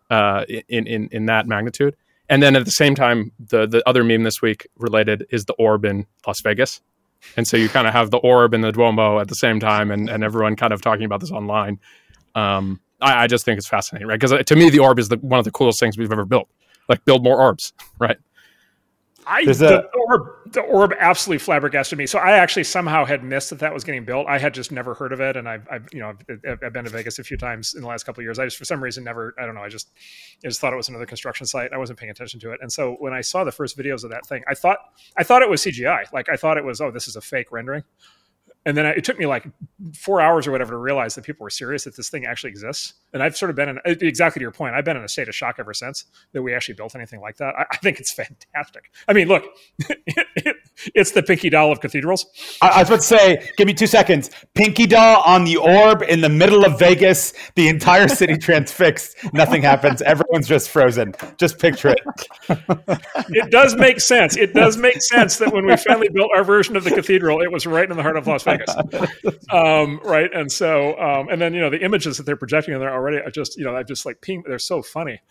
uh, in, in in that magnitude. And then at the same time, the the other meme this week related is the orb in Las Vegas. And so you kind of have the orb and the Duomo at the same time, and, and everyone kind of talking about this online. Um, I, I just think it's fascinating, right? Because to me, the orb is the, one of the coolest things we've ever built. Like build more orbs, right? I the orb the orb absolutely flabbergasted me. So I actually somehow had missed that that was getting built. I had just never heard of it, and I've, I've you know I've, I've been to Vegas a few times in the last couple of years. I just for some reason never I don't know I just I just thought it was another construction site. I wasn't paying attention to it, and so when I saw the first videos of that thing, I thought I thought it was CGI. Like I thought it was oh this is a fake rendering. And then I, it took me like four hours or whatever to realize that people were serious that this thing actually exists. And I've sort of been in exactly to your point. I've been in a state of shock ever since that we actually built anything like that. I, I think it's fantastic. I mean, look, it's the pinky doll of cathedrals. I, I was about to say, give me two seconds. Pinky doll on the orb in the middle of Vegas. The entire city transfixed. Nothing happens. Everyone's just frozen. Just picture it. It does make sense. It does make sense that when we finally built our version of the cathedral, it was right in the heart of Las Vegas. Um, right. And so, um, and then, you know, the images that they're projecting in there already are just, you know, I just like ping, they're so funny.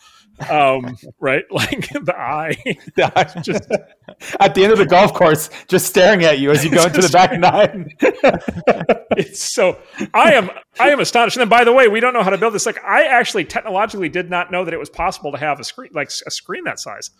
Um, right. Like the eye. just at the end of the golf course, just staring at you as you go into the back nine. it's so I am I am astonished. And then by the way, we don't know how to build this. Like I actually technologically did not know that it was possible to have a screen like a screen that size.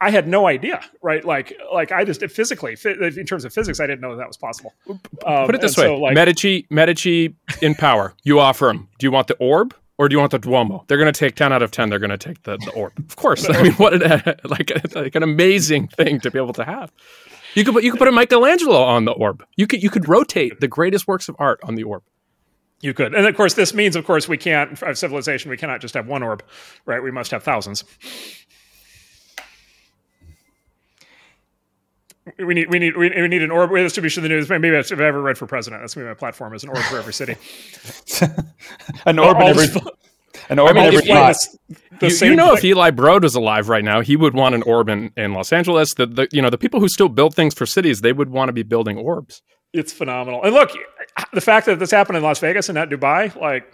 I had no idea, right? Like, like I just physically, in terms of physics, I didn't know that, that was possible. Um, Put it this way: so, like, Medici, Medici in power. You offer them. Do you want the orb or do you want the Duomo? They're going to take ten out of ten. They're going to take the, the orb. Of course. I mean, what an, like like an amazing thing to be able to have. You could put you could put a Michelangelo on the orb. You could you could rotate the greatest works of art on the orb. You could, and of course, this means, of course, we can't have civilization. We cannot just have one orb, right? We must have thousands. We need, we need, we need an orb distribution of the news. Maybe that's if I ever read for president. That's maybe my platform is an orb for every city. an orb in every, this- an orb I mean, in every if you- the You, same you know, if. Eli Broad was alive right now, he would want an orb in, in Los Angeles. The, the you know the people who still build things for cities, they would want to be building orbs. it's phenomenal. And look, the fact that this happened in Las Vegas and not Dubai, like,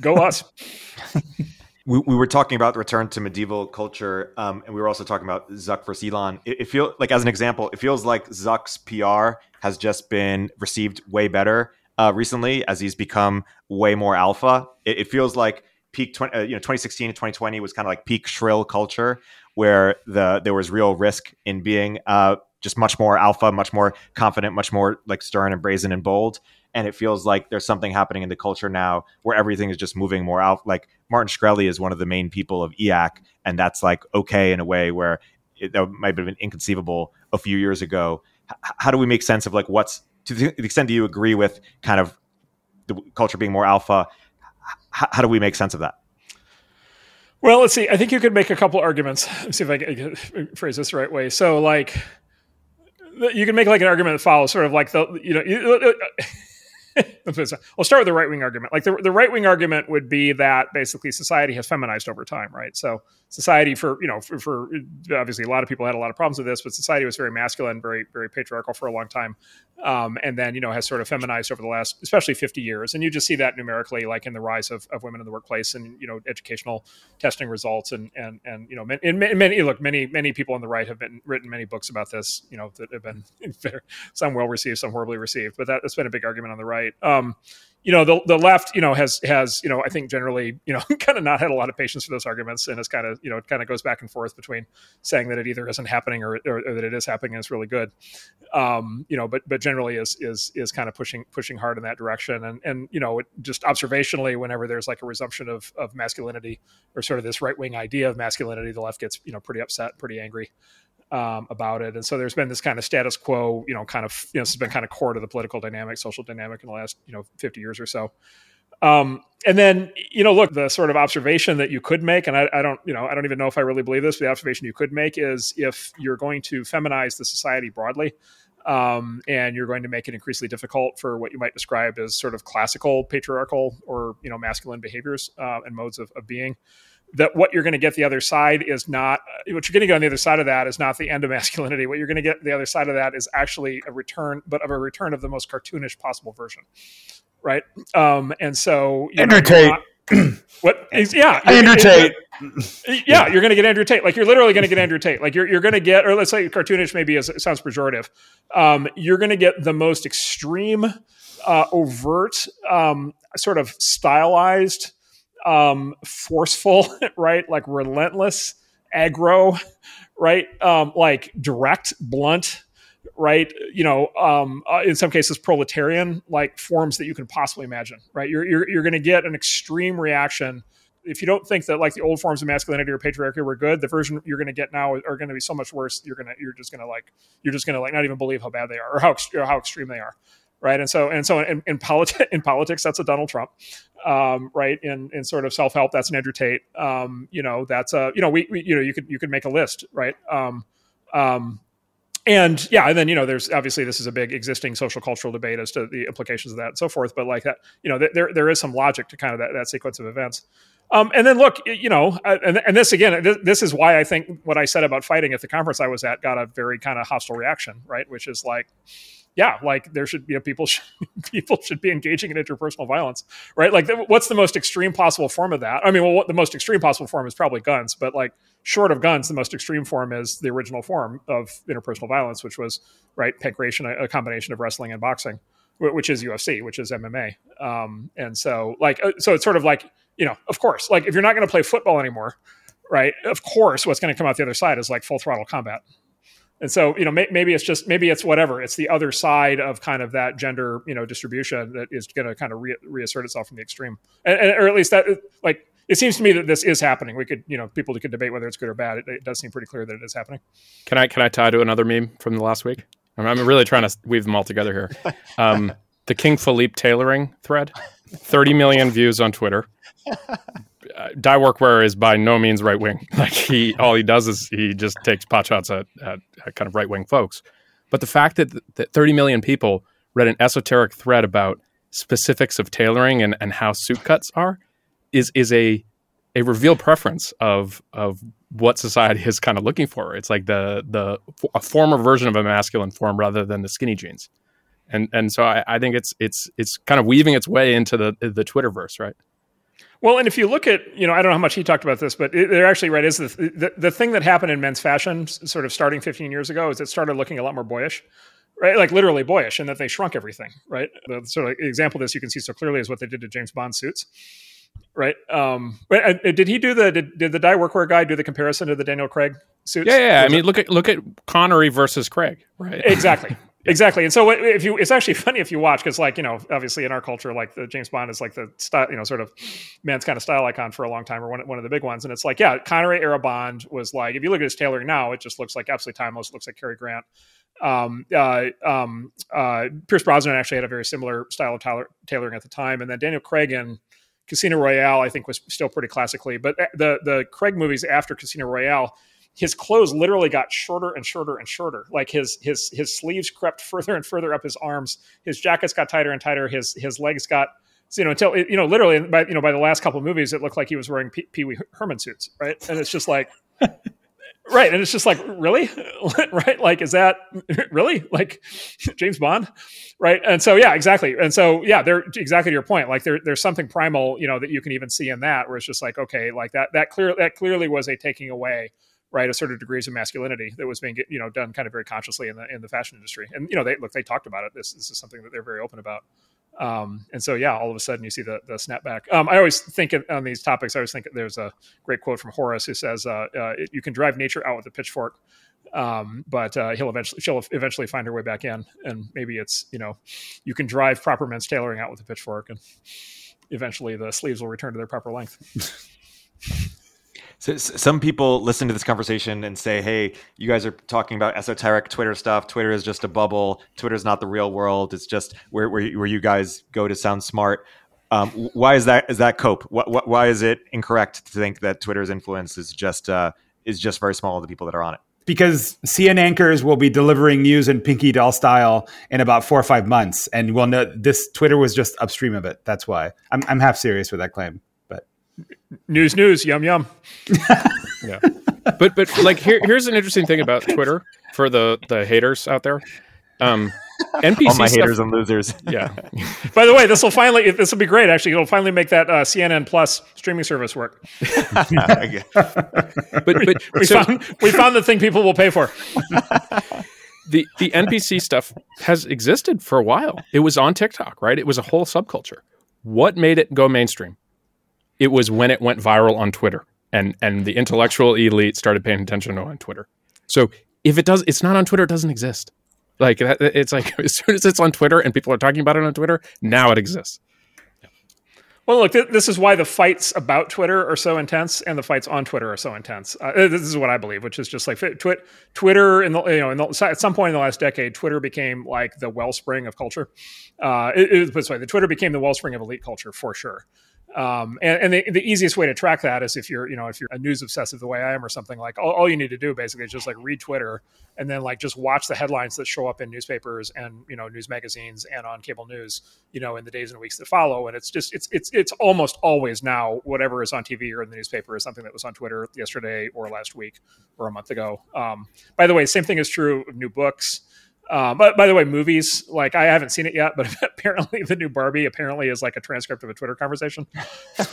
go us. We, we were talking about the return to medieval culture, um, and we were also talking about Zuck versus Elon. It, it feels like, as an example, it feels like Zuck's PR has just been received way better uh, recently as he's become way more alpha. It, it feels like peak, 20, uh, you know, 2016 to 2020 was kind of like peak shrill culture, where the there was real risk in being uh, just much more alpha, much more confident, much more like stern and brazen and bold and it feels like there's something happening in the culture now where everything is just moving more out. Like Martin Shkreli is one of the main people of EAC, and that's like okay in a way where it, that might have been inconceivable a few years ago. H- how do we make sense of like what's to the extent do you agree with kind of the culture being more alpha? H- how do we make sense of that? Well, let's see. I think you could make a couple arguments. Let's see if I can phrase this the right way. So, like, you can make like an argument that follows sort of like the you know. You, uh, uh, I'll start with the right wing argument. Like the, the right wing argument would be that basically society has feminized over time, right? So society for you know for, for, obviously a lot of people had a lot of problems with this, but society was very masculine, very very patriarchal for a long time, um, and then you know has sort of feminized over the last especially 50 years, and you just see that numerically like in the rise of, of women in the workplace and you know educational testing results and and and you know in many look many many people on the right have been written many books about this you know that have been some well received, some horribly received, but that, that's been a big argument on the right. Um, you know the the left you know has has you know I think generally you know kind of not had a lot of patience for those arguments and it's kind of you know it kind of goes back and forth between saying that it either isn't happening or, or, or that it is happening and it's really good. Um, you know but but generally is is is kind of pushing pushing hard in that direction. And and you know just observationally whenever there's like a resumption of of masculinity or sort of this right wing idea of masculinity the left gets you know pretty upset pretty angry um, about it. And so there's been this kind of status quo, you know, kind of, you know, this has been kind of core to the political dynamic, social dynamic in the last, you know, 50 years or so. Um, and then, you know, look, the sort of observation that you could make, and I, I, don't, you know, I don't even know if I really believe this, but the observation you could make is if you're going to feminize the society broadly, um, and you're going to make it increasingly difficult for what you might describe as sort of classical patriarchal or, you know, masculine behaviors uh, and modes of, of being, that what you're going to get the other side is not what you're going to get on the other side of that is not the end of masculinity. What you're going to get the other side of that is actually a return, but of a return of the most cartoonish possible version, right? Um, and so Andrew Tate. what is yeah Andrew Tate. Yeah, you're going to get Andrew Tate. Like you're literally going to get Andrew Tate. Like you're you're going to get, or let's say cartoonish maybe is, sounds pejorative. Um, you're going to get the most extreme, uh, overt, um, sort of stylized um, forceful, right? Like relentless, aggro, right? Um, like direct, blunt, right? You know, um, uh, in some cases, proletarian, like forms that you can possibly imagine, right? You're you're, you're going to get an extreme reaction. If you don't think that like the old forms of masculinity or patriarchy were good, the version you're going to get now are going to be so much worse. You're gonna you're just gonna like you're just gonna like not even believe how bad they are or how or how extreme they are right? And so and so in, in, in politics, that's a Donald Trump, um, right? In in sort of self help, that's an Andrew Tate. Um, you know, that's a you know we, we, you know you could you could make a list, right? Um, um, and yeah, and then you know, there's obviously this is a big existing social cultural debate as to the implications of that and so forth. But like that, you know, there there is some logic to kind of that, that sequence of events. Um, and then look, you know, and, and this again, this, this, is why I think what I said about fighting at the conference I was at got a very kind of hostile reaction, right? Which is like, yeah, like there should be you know, people should, people should be engaging in interpersonal violence, right? Like, what's the most extreme possible form of that? I mean, well, what, the most extreme possible form is probably guns, but like short of guns, the most extreme form is the original form of interpersonal violence, which was right pankration, a, a combination of wrestling and boxing, which is UFC, which is MMA. Um, and so, like, uh, so it's sort of like you know, of course, like if you're not going to play football anymore, right? Of course, what's going to come out the other side is like full throttle combat and so you know may, maybe it's just maybe it's whatever. It's the other side of kind of that gender you know distribution that is going to kind of re- reassert itself from the extreme. And, and, or at least that like it seems to me that this is happening. We could you know people could debate whether it's good or bad. It, it does seem pretty clear that it is happening. Can i can i tie to another meme from the last week? I'm, I'm really trying to weave them all together here. Um, the king philippe tailoring thread. 30 million views on twitter uh, Die Workwear is by no means right wing. Like he, all he does is he just takes pot shots at, at, at kind of right wing folks. But the fact that, that 30 million people read an esoteric thread about specifics of tailoring and, and how suit cuts are is is a a revealed preference of of what society is kind of looking for. It's like the the a former version of a masculine form rather than the skinny jeans, and and so I, I think it's it's it's kind of weaving its way into the the Twitterverse, right? Well, and if you look at, you know, I don't know how much he talked about this, but it, they're actually right. Is the, the, the thing that happened in men's fashion, sort of starting 15 years ago, is it started looking a lot more boyish, right? Like literally boyish, and that they shrunk everything, right? The sort of example of this you can see so clearly is what they did to James Bond suits, right? Um, but uh, did he do the did, did the Die Workwear guy do the comparison to the Daniel Craig suits? Yeah, yeah. I mean, look at look at Connery versus Craig, right? Exactly. Exactly, and so if you, it's actually funny if you watch because, like, you know, obviously in our culture, like the James Bond is like the style, you know, sort of man's kind of style icon for a long time, or one one of the big ones. And it's like, yeah, Connery era Bond was like, if you look at his tailoring now, it just looks like absolutely timeless. Looks like Cary Grant. Um, uh, um, uh, Pierce Brosnan actually had a very similar style of tailor- tailoring at the time, and then Daniel Craig in Casino Royale, I think, was still pretty classically. But uh, the the Craig movies after Casino Royale his clothes literally got shorter and shorter and shorter. Like his his his sleeves crept further and further up his arms. His jackets got tighter and tighter. His his legs got you know until you know literally by you know by the last couple of movies it looked like he was wearing Pee Wee Herman suits, right? And it's just like. right and it's just like really right like is that really like james bond right and so yeah exactly and so yeah they're exactly to your point like there, there's something primal you know that you can even see in that where it's just like okay like that that clear that clearly was a taking away right asserted degrees of masculinity that was being you know done kind of very consciously in the in the fashion industry and you know they look they talked about it this, this is something that they're very open about Um, and so, yeah, all of a sudden you see the, the snapback. Um, I always think on these topics, I always think there's a great quote from Horace who says, uh, uh, "You can drive nature out with a pitchfork, um, but uh, he'll eventually she'll eventually find her way back in." And maybe it's you know, you can drive proper men's tailoring out with a pitchfork, and eventually the sleeves will return to their proper length. So, some people listen to this conversation and say, "Hey, you guys are talking about esoteric Twitter stuff. Twitter is just a bubble. Twitter is not the real world. It's just where where, where you guys go to sound smart." Um, why is that? Is that cope? What, why is it incorrect to think that Twitter's influence is just uh, is just very small the people that are on it? Because CNN anchors will be delivering news in Pinky Doll style in about four or five months, and we'll know this Twitter was just upstream of it. That's why I'm I'm half serious with that claim news, news, yum, yum. yeah, but but like here, here's an interesting thing about Twitter for the the haters out there. Um, NPC All my stuff, haters and losers. Yeah. By the way, this will finally this will be great. Actually, it'll finally make that uh, CNN Plus streaming service work. but but we so found we found the thing people will pay for. the the NPC stuff has existed for a while. It was on TikTok, right? It was a whole subculture. What made it go mainstream? It was when it went viral on Twitter, and and the intellectual elite started paying attention on Twitter. So if it does, it's not on Twitter. It doesn't exist. Like that, it's like as soon as it's on Twitter and people are talking about it on Twitter, now it exists. Well, look, th- this is why the fights about Twitter are so intense, and the fights on Twitter are so intense. Uh, this is what I believe, which is just like twi- Twitter. In the you know, the, at some point in the last decade, Twitter became like the wellspring of culture. Uh, it, it, this way, the Twitter became the wellspring of elite culture for sure. Um, and, and the, the, easiest way to track that is if you're, you know, if you're a news obsessive the way I am or something like all, all, you need to do basically is just like read Twitter and then like just watch the headlines that show up in newspapers and, you know, news magazines and on cable news, you know, in the days and weeks that follow. And it's just, it's, it's, it's almost always now whatever is on TV or in the newspaper is something that was on Twitter yesterday or last week or a month ago. Um, by the way, same thing is true of new books. Uh, but by the way, movies like I haven't seen it yet, but apparently the new Barbie apparently is like a transcript of a Twitter conversation,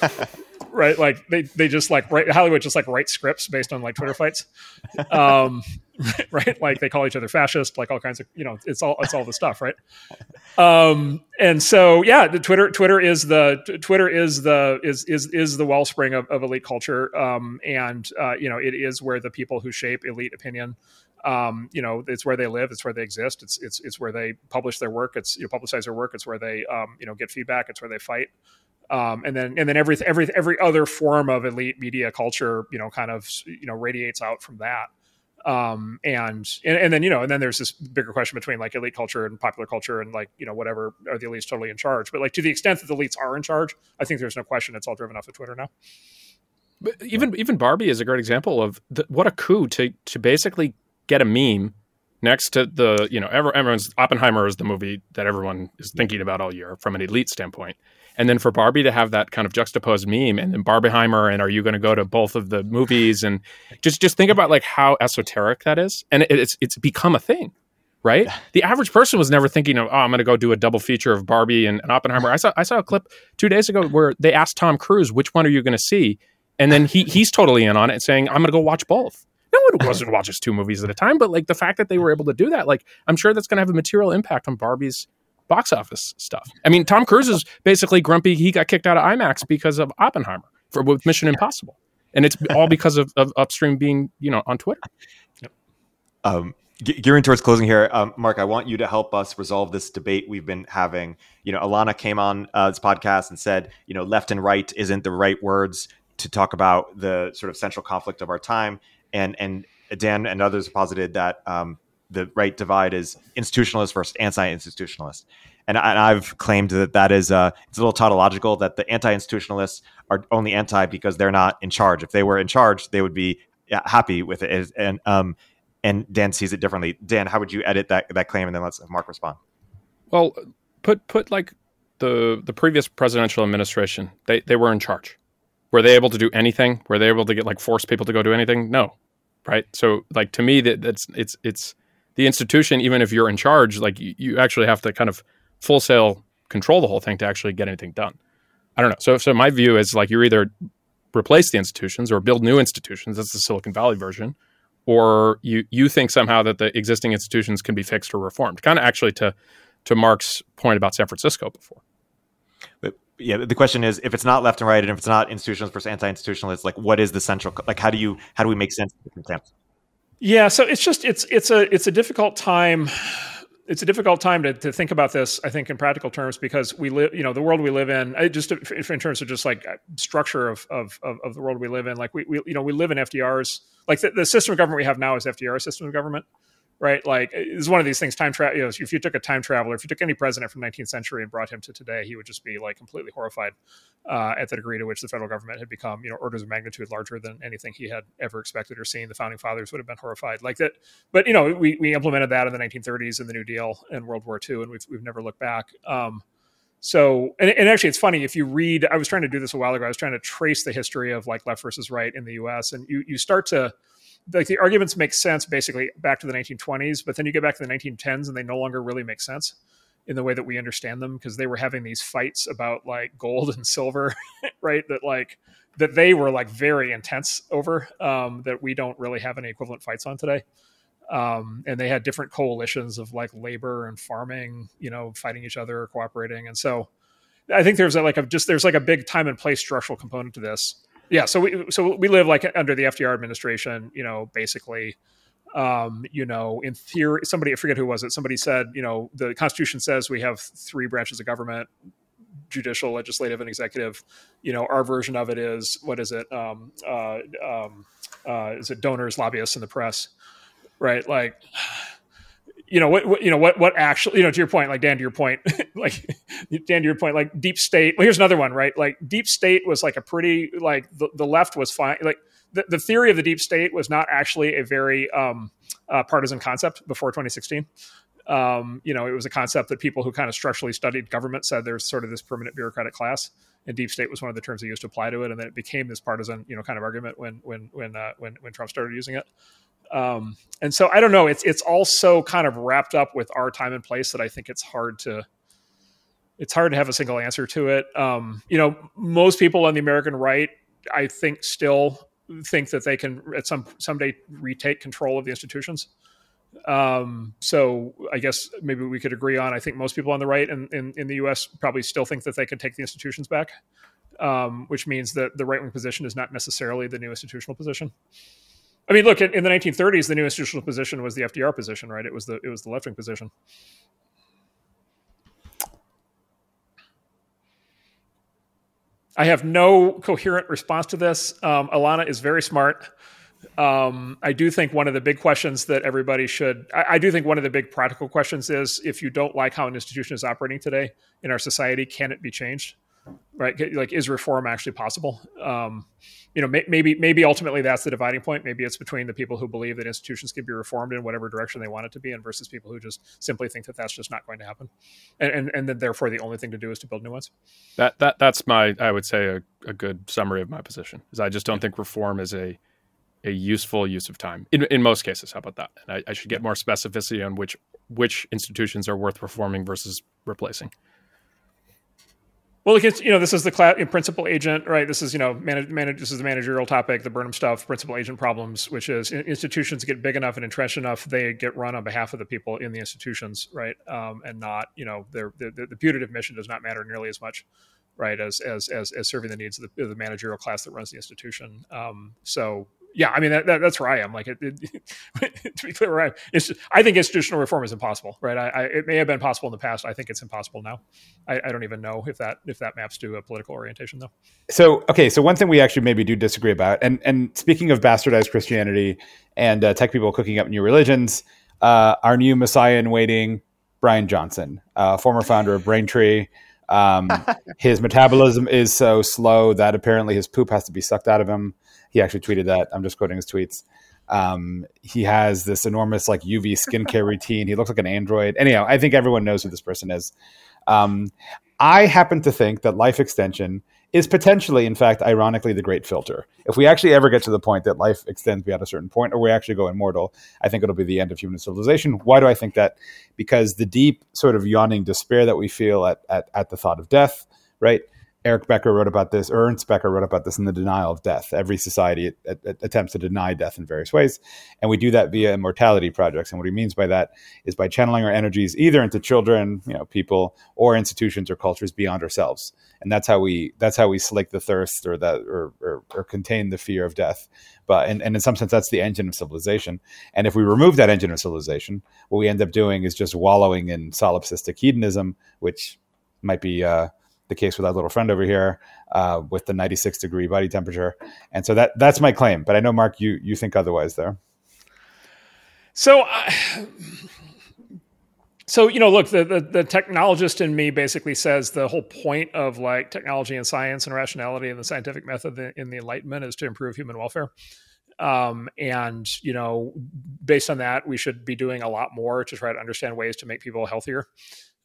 right? Like they they just like write Hollywood just like write scripts based on like Twitter fights, um, right? Like they call each other fascist, like all kinds of you know it's all it's all the stuff, right? Um, and so yeah, the Twitter Twitter is the Twitter is the is is is the wellspring of, of elite culture, um, and uh, you know it is where the people who shape elite opinion um, you know, it's where they live, it's where they exist, it's it's it's where they publish their work, it's you know, publicize their work, it's where they um, you know get feedback, it's where they fight. Um, and then and then every every every other form of elite media culture, you know, kind of you know radiates out from that. Um, and, and and then you know, and then there's this bigger question between like elite culture and popular culture, and like you know, whatever are the elites totally in charge? But like to the extent that the elites are in charge, I think there's no question it's all driven off of Twitter now. But even even Barbie is a great example of the, what a coup to to basically get a meme next to the you know everyone's Oppenheimer is the movie that everyone is thinking about all year from an elite standpoint. And then for Barbie to have that kind of juxtaposed meme, and then Barbieheimer, and are you going to go to both of the movies? And just just think about like how esoteric that is, and it's it's become a thing, right? The average person was never thinking of, oh, I'm going to go do a double feature of Barbie and, and Oppenheimer. I saw I saw a clip two days ago where they asked Tom Cruise which one are you going to see, and then he he's totally in on it, saying I'm going to go watch both no one wasn't watches two movies at a time, but like the fact that they were able to do that, like I'm sure that's going to have a material impact on Barbie's box office stuff. I mean, Tom Cruise is basically grumpy. He got kicked out of IMAX because of Oppenheimer for with Mission Impossible, and it's all because of, of upstream being you know on Twitter. Yep. Um, gearing towards closing here, um, Marc, I want you to help us resolve this debate we've been having. You know, Alana came on uh, this podcast and said, you know, left and right isn't the right words to talk about the sort of central conflict of our time and and Dan and others posited that um, the right divide is institutionalist versus anti-institutionalist. And, I, have claimed that that is uh, it's a little tautological that the anti-institutionalists are only anti because they're not in charge. If they were in charge, they would be happy with it. And um, and Dan sees it differently. Dan, how would you edit that that claim? And then let's have Marc respond. Well, put put like the the previous presidential administration, they they were in charge. Were they able to do anything? Were they able to get like force people to go do anything? No, right? So like to me that that's it's it's the institution. Even if you're in charge, like you, you actually have to kind of full sail control the whole thing to actually get anything done. I don't know. So so my view is like you're either replace the institutions or build new institutions. That's the Silicon Valley version. Or you you think somehow that the existing institutions can be fixed or reformed. Kind of actually to to Marc's point about San Francisco before yeah, the question is if it's not left and right, and if it's not institutionalist versus anti-institutionalist, like what is the central? Like how do you how do we make sense of different camps? Yeah, so it's just it's it's a it's a difficult time. It's a difficult time to, to think about this. I think in practical terms because we live, you know, the world we live in. Just in terms of just like uh, structure of of of the world we live in. Like we, we you know we live in FDR's. Like the, the system of government we have now is FDR system of government right? Like it's one of these things. Time travel. You know, if you took a time traveler, if you took any president from 19th century and brought him to today, he would just be like completely horrified uh, at the degree to which the federal government had become, you know, orders of magnitude larger than anything he had ever expected or seen. The founding fathers would have been horrified like that. But you know, we we implemented that in the 1930s in the New Deal and World War II, and we've we've never looked back. Um, so, and, and, actually, it's funny if you read. I was trying to do this a while ago. I was trying to trace the history of like left versus right in the U.S. and you you start to like the arguments make sense basically back to the 1920s, but then you get back to the 1910s and they no longer really make sense in the way that we understand them because they were having these fights about like gold and silver, right? That like that they were like very intense over um, that we don't really have any equivalent fights on today. Um, and they had different coalitions of like labor and farming, you know, fighting each other, cooperating, and so I think there's like a just there's like a big time and place structural component to this yeah so we so we live like under the fdr administration you know basically um, you know, in theory, somebody, I forget who was it, somebody said, you know, the Constitution says we have three branches of government judicial, legislative, and executive. You know, our version of it is what is it? Um, uh, um, uh, is it donors, lobbyists, and the press? Right? Like, you know what, what, you know what what actually you know to your point like dan to your point like dan to your point like deep state well here's another one right? Like deep state was like a pretty like the, the left was fine like the, the theory of the deep state was not actually a very um, uh, partisan concept before 2016 um, you know it was a concept that people who kind of structurally studied government said there's sort of this permanent bureaucratic class and deep state was one of the terms they used to apply to it and then it became this partisan you know kind of argument when when when uh, when when trump started using it um, and so I don't know. It's it's also kind of wrapped up with our time and place that I think it's hard to it's hard to have a single answer to it. Um, you know, most people on the American right, I think, still think that they can at some someday retake control of the institutions. Um, so I guess maybe we could agree on. I think most people on the right in, in, in the U.S. probably still think that they can take the institutions back, um, which means that the right wing position is not necessarily the new institutional position. I mean, look in the 1930s, the new institutional position was the FDR position, right? It was the it was the left wing position. I have no coherent response to this. Um, Alana is very smart. Um, I do think one of the big questions that everybody should, I, I, do think one of the big practical questions is if you don't like how an institution is operating today in our society, can it be changed? Right? Like, is reform actually possible? Um, you know, may, maybe maybe ultimately that's the dividing point. Maybe it's between the people who believe that institutions can be reformed in whatever direction they want it to be, and versus people who just simply think that that's just not going to happen, and and, and then therefore the only thing to do is to build new ones. That that that's my I would say a, a good summary of my position is I just don't think reform is a a useful use of time in in most cases. How about that? And I, I should get more specificity on which which institutions are worth reforming versus replacing. Well, you know, this is the principal agent, right? This is, you know, manage, manage, this is the managerial topic, the Burnham stuff, principal agent problems, which is institutions get big enough and entrenched enough, they get run on behalf of the people in the institutions, right? Um, and not, you know, the, the putative mission does not matter nearly as much, right, as as as, as serving the needs of the, of the managerial class that runs the institution. Um, so yeah, I mean that, that, that's where I am. Like, it, it, to be clear, I, I think institutional reform is impossible. Right? I, I, it may have been possible in the past. I think it's impossible now. I, I, don't even know if that if that maps to a political orientation, though. So, okay, so one thing we actually maybe do disagree about, and and speaking of bastardized Christianity and uh, tech people cooking up new religions, uh, our new messiah in waiting, Brian Johnson, uh, former founder of Braintree. Um, his metabolism is so slow that apparently his poop has to be sucked out of him. He actually tweeted that. I'm just quoting his tweets. Um, he has this enormous like UV skincare routine. He looks like an android. Anyhow, I think everyone knows who this person is. Um, I happen to think that life extension is potentially, in fact, ironically, the great filter. If we actually ever get to the point that life extends beyond a certain point, or we actually go immortal, I think it'll be the end of human civilization. Why do I think that? Because the deep sort of yawning despair that we feel at at, at the thought of death, right? Eric Becker wrote about this, Ernest Becker wrote about this in The Denial of Death. Every society attempts to deny death in various ways. And we do that via immortality projects. And what he means by that is by channeling our energies either into children, you know, people, or institutions or cultures beyond ourselves. And that's how we that's how we slake the thirst or that or, or, or contain the fear of death. But and, and in some sense that's the engine of civilization. And if we remove that engine of civilization, what we end up doing is just wallowing in solipsistic hedonism, which might be uh, the case with our little friend over here uh, with the 96 degree body temperature. And so that that's my claim. But I know Marc, you you think otherwise there. So. Uh, so you know look the, the, the technologist in me basically says the whole point of like technology and science and rationality and the scientific method in the enlightenment is to improve human welfare um, and you know based on that we should be doing a lot more to try to understand ways to make people healthier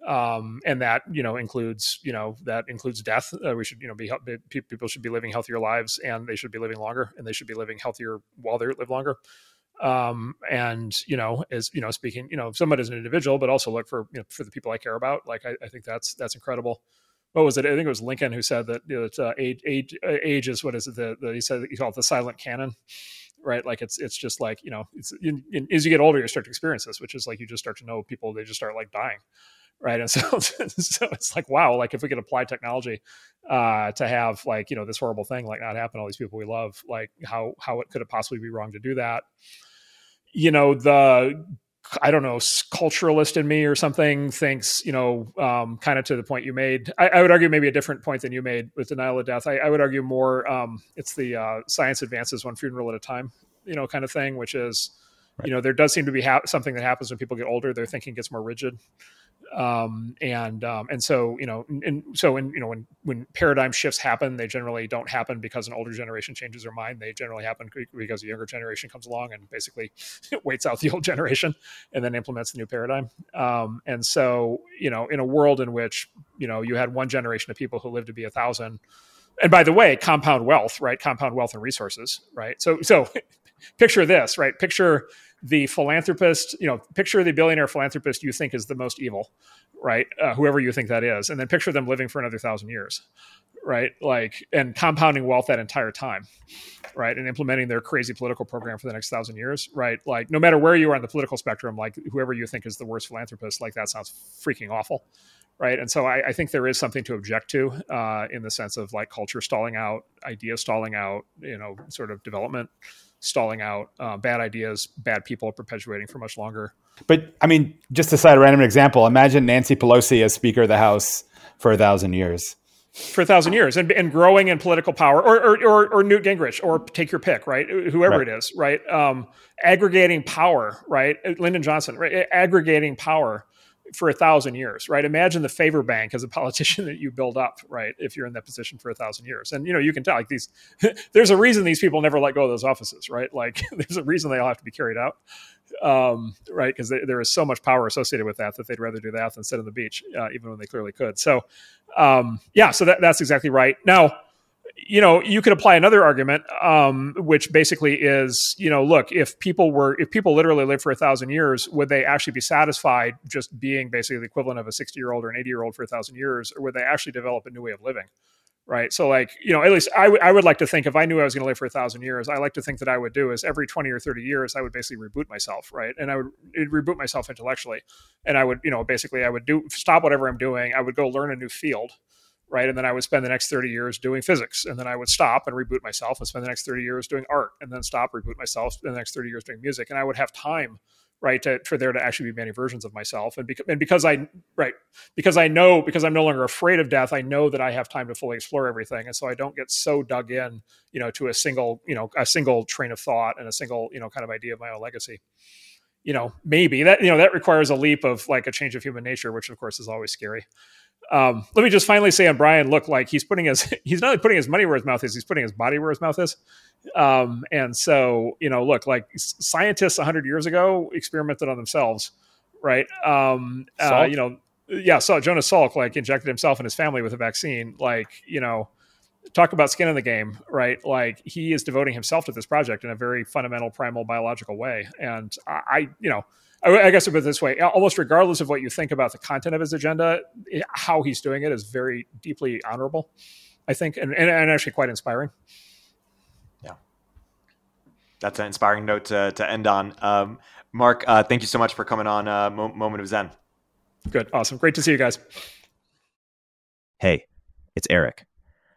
um, and that you know includes you know that includes death. Uh, we should you know be people should be living healthier lives, and they should be living longer, and they should be living healthier while they live longer. Um, and you know, as you know, speaking you know, somebody as an individual, but also look for you know for the people I care about. Like I, I think that's that's incredible. What was it? I think it was Lincoln who said that you know, uh, age, age, uh, age is what is it? The he said he called it the silent canon right? Like it's it's just like you know, it's in, in, as you get older, you start to experience this, which is like you just start to know people. They just start like dying, right and so so it's like wow like if we could apply technology uh to have like you know this horrible thing like not happen all these people we love like how how it could it possibly be wrong to do that you know the I don't know, culturalist in me or something thinks, you know, um, kind of to the point you made. I, I, would argue maybe a different point than you made with denial of death. I, I would argue more um, it's the uh, science advances one funeral at a time, you know, kind of thing, which is, right. you know, there does seem to be ha- something that happens when people get older. Their thinking gets more rigid um, and um, and so you know, and so when you know when when paradigm shifts happen, they generally don't happen because an older generation changes their mind. They generally happen because a younger generation comes along and basically waits out the old generation and then implements the new paradigm. Um, and so you know, in a world in which you know you had one generation of people who lived to be a thousand, and by the way, compound wealth, right? Compound wealth and resources, right? So so picture this, right? Picture the philanthropist, you know, picture the billionaire philanthropist you think is the most evil, right? Uh, whoever you think that is, and then picture them living for another thousand years, right? Like, and compounding wealth that entire time, right? And implementing their crazy political program for the next thousand years, right? Like, no matter where you are on the political spectrum, like whoever you think is the worst philanthropist, like that sounds freaking awful, right? And so I, I think there is something to object to uh, in the sense of like culture stalling out, idea stalling out, you know, sort of development stalling out, uh, bad ideas, bad people perpetuating for much longer. But I mean, just to cite a random example, imagine Nancy Pelosi as Speaker of the House for a thousand years. For a thousand years and, and growing in political power, or, or, or, or Newt Gingrich, or take your pick, right? Whoever right. it is, right? Um, aggregating power, right? Lyndon Johnson, right? Aggregating power for a thousand years, right? Imagine the favor bank as a politician that you build up, right? If you're in that position for a thousand years, and you know you can tell like these. there's a reason these people never let go of those offices, right? Like there's a reason they all have to be carried out, um, right? Because there is so much power associated with that that they'd rather do that than sit on the beach, uh, even when they clearly could. So, um, yeah, so that, that's exactly right. Now you know, you could apply another argument, um, which basically is, you know, look, if people were, if people literally lived for a thousand years, would they actually be satisfied just being basically the equivalent of a 60 year old or an 80 year old for a thousand years, or would they actually develop a new way of living? Right. So, like, you know, at least I, w- I would like to think if I knew I was going to live for a thousand years, I like to think that I would do is every 20 or 30 years, I would basically reboot myself. Right. And I would reboot myself intellectually. And I would, you know, basically, I would do stop whatever I'm doing. I would go learn a new field right? And then I would spend the next 30 years doing physics. And then I would stop and reboot myself and spend the next 30 years doing art and then stop, reboot myself, spend the next 30 years doing music. And I would have time, right, to, for there to actually be many versions of myself. And, beca- and because I, right, because I know, because I'm no longer afraid of death, I know that I have time to fully explore everything. And so I don't get so dug in, you know, to a single, you know, a single train of thought and a single, you know, kind of idea of my own legacy. You know, maybe that, you know, that requires a leap of like a change of human nature, which of course is always scary. Um, let me just finally say on Brian, look like he's putting his he's not only putting his money where his mouth is, he's putting his body where his mouth is. Um, and so you know, look like scientists hundred years ago experimented on themselves, right? Um, uh, you know, yeah. So Jonas Salk like injected himself and his family with a vaccine. Like you know, talk about skin in the game, right? Like he is devoting himself to this project in a very fundamental, primal, biological way. And I, I you know I, guess I put it this way: almost regardless of what you think about the content of his agenda, how he's doing it is very deeply honorable. I think, and, and, and actually quite inspiring. Yeah, that's an inspiring note to, to end on. Um, Marc, uh, thank you so much for coming on uh, Mo- Moment of Zen. Good, awesome, great to see you guys. Hey, it's Erik.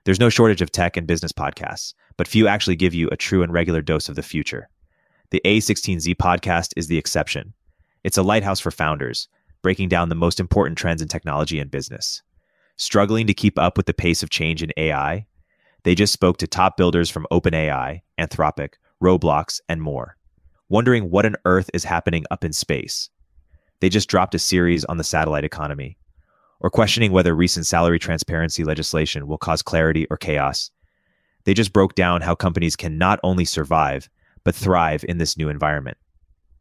There's no shortage of tech and business podcasts, but few actually give you a true and regular dose of the future. The A16Z podcast is the exception. It's a lighthouse for founders, breaking down the most important trends in technology and business. Struggling to keep up with the pace of change in AI? They just spoke to top builders from OpenAI, Anthropic, Roblox, and more, wondering what on earth is happening up in space. They just dropped a series on the satellite economy, or questioning whether recent salary transparency legislation will cause clarity or chaos. They just broke down how companies can not only survive, but thrive in this new environment.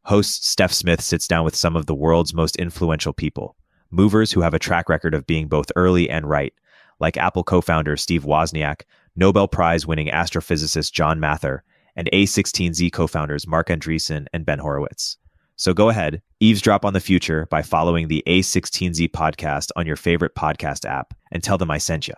Host Steph Smith sits down with some of the world's most influential people, movers who have a track record of being both early and right, like Apple co founder Steve Wozniak, Nobel Prize winning astrophysicist John Mather, and A16Z co founders Marc Andreessen and Ben Horowitz. So go ahead, eavesdrop on the future by following the A16Z podcast on your favorite podcast app and tell them I sent you.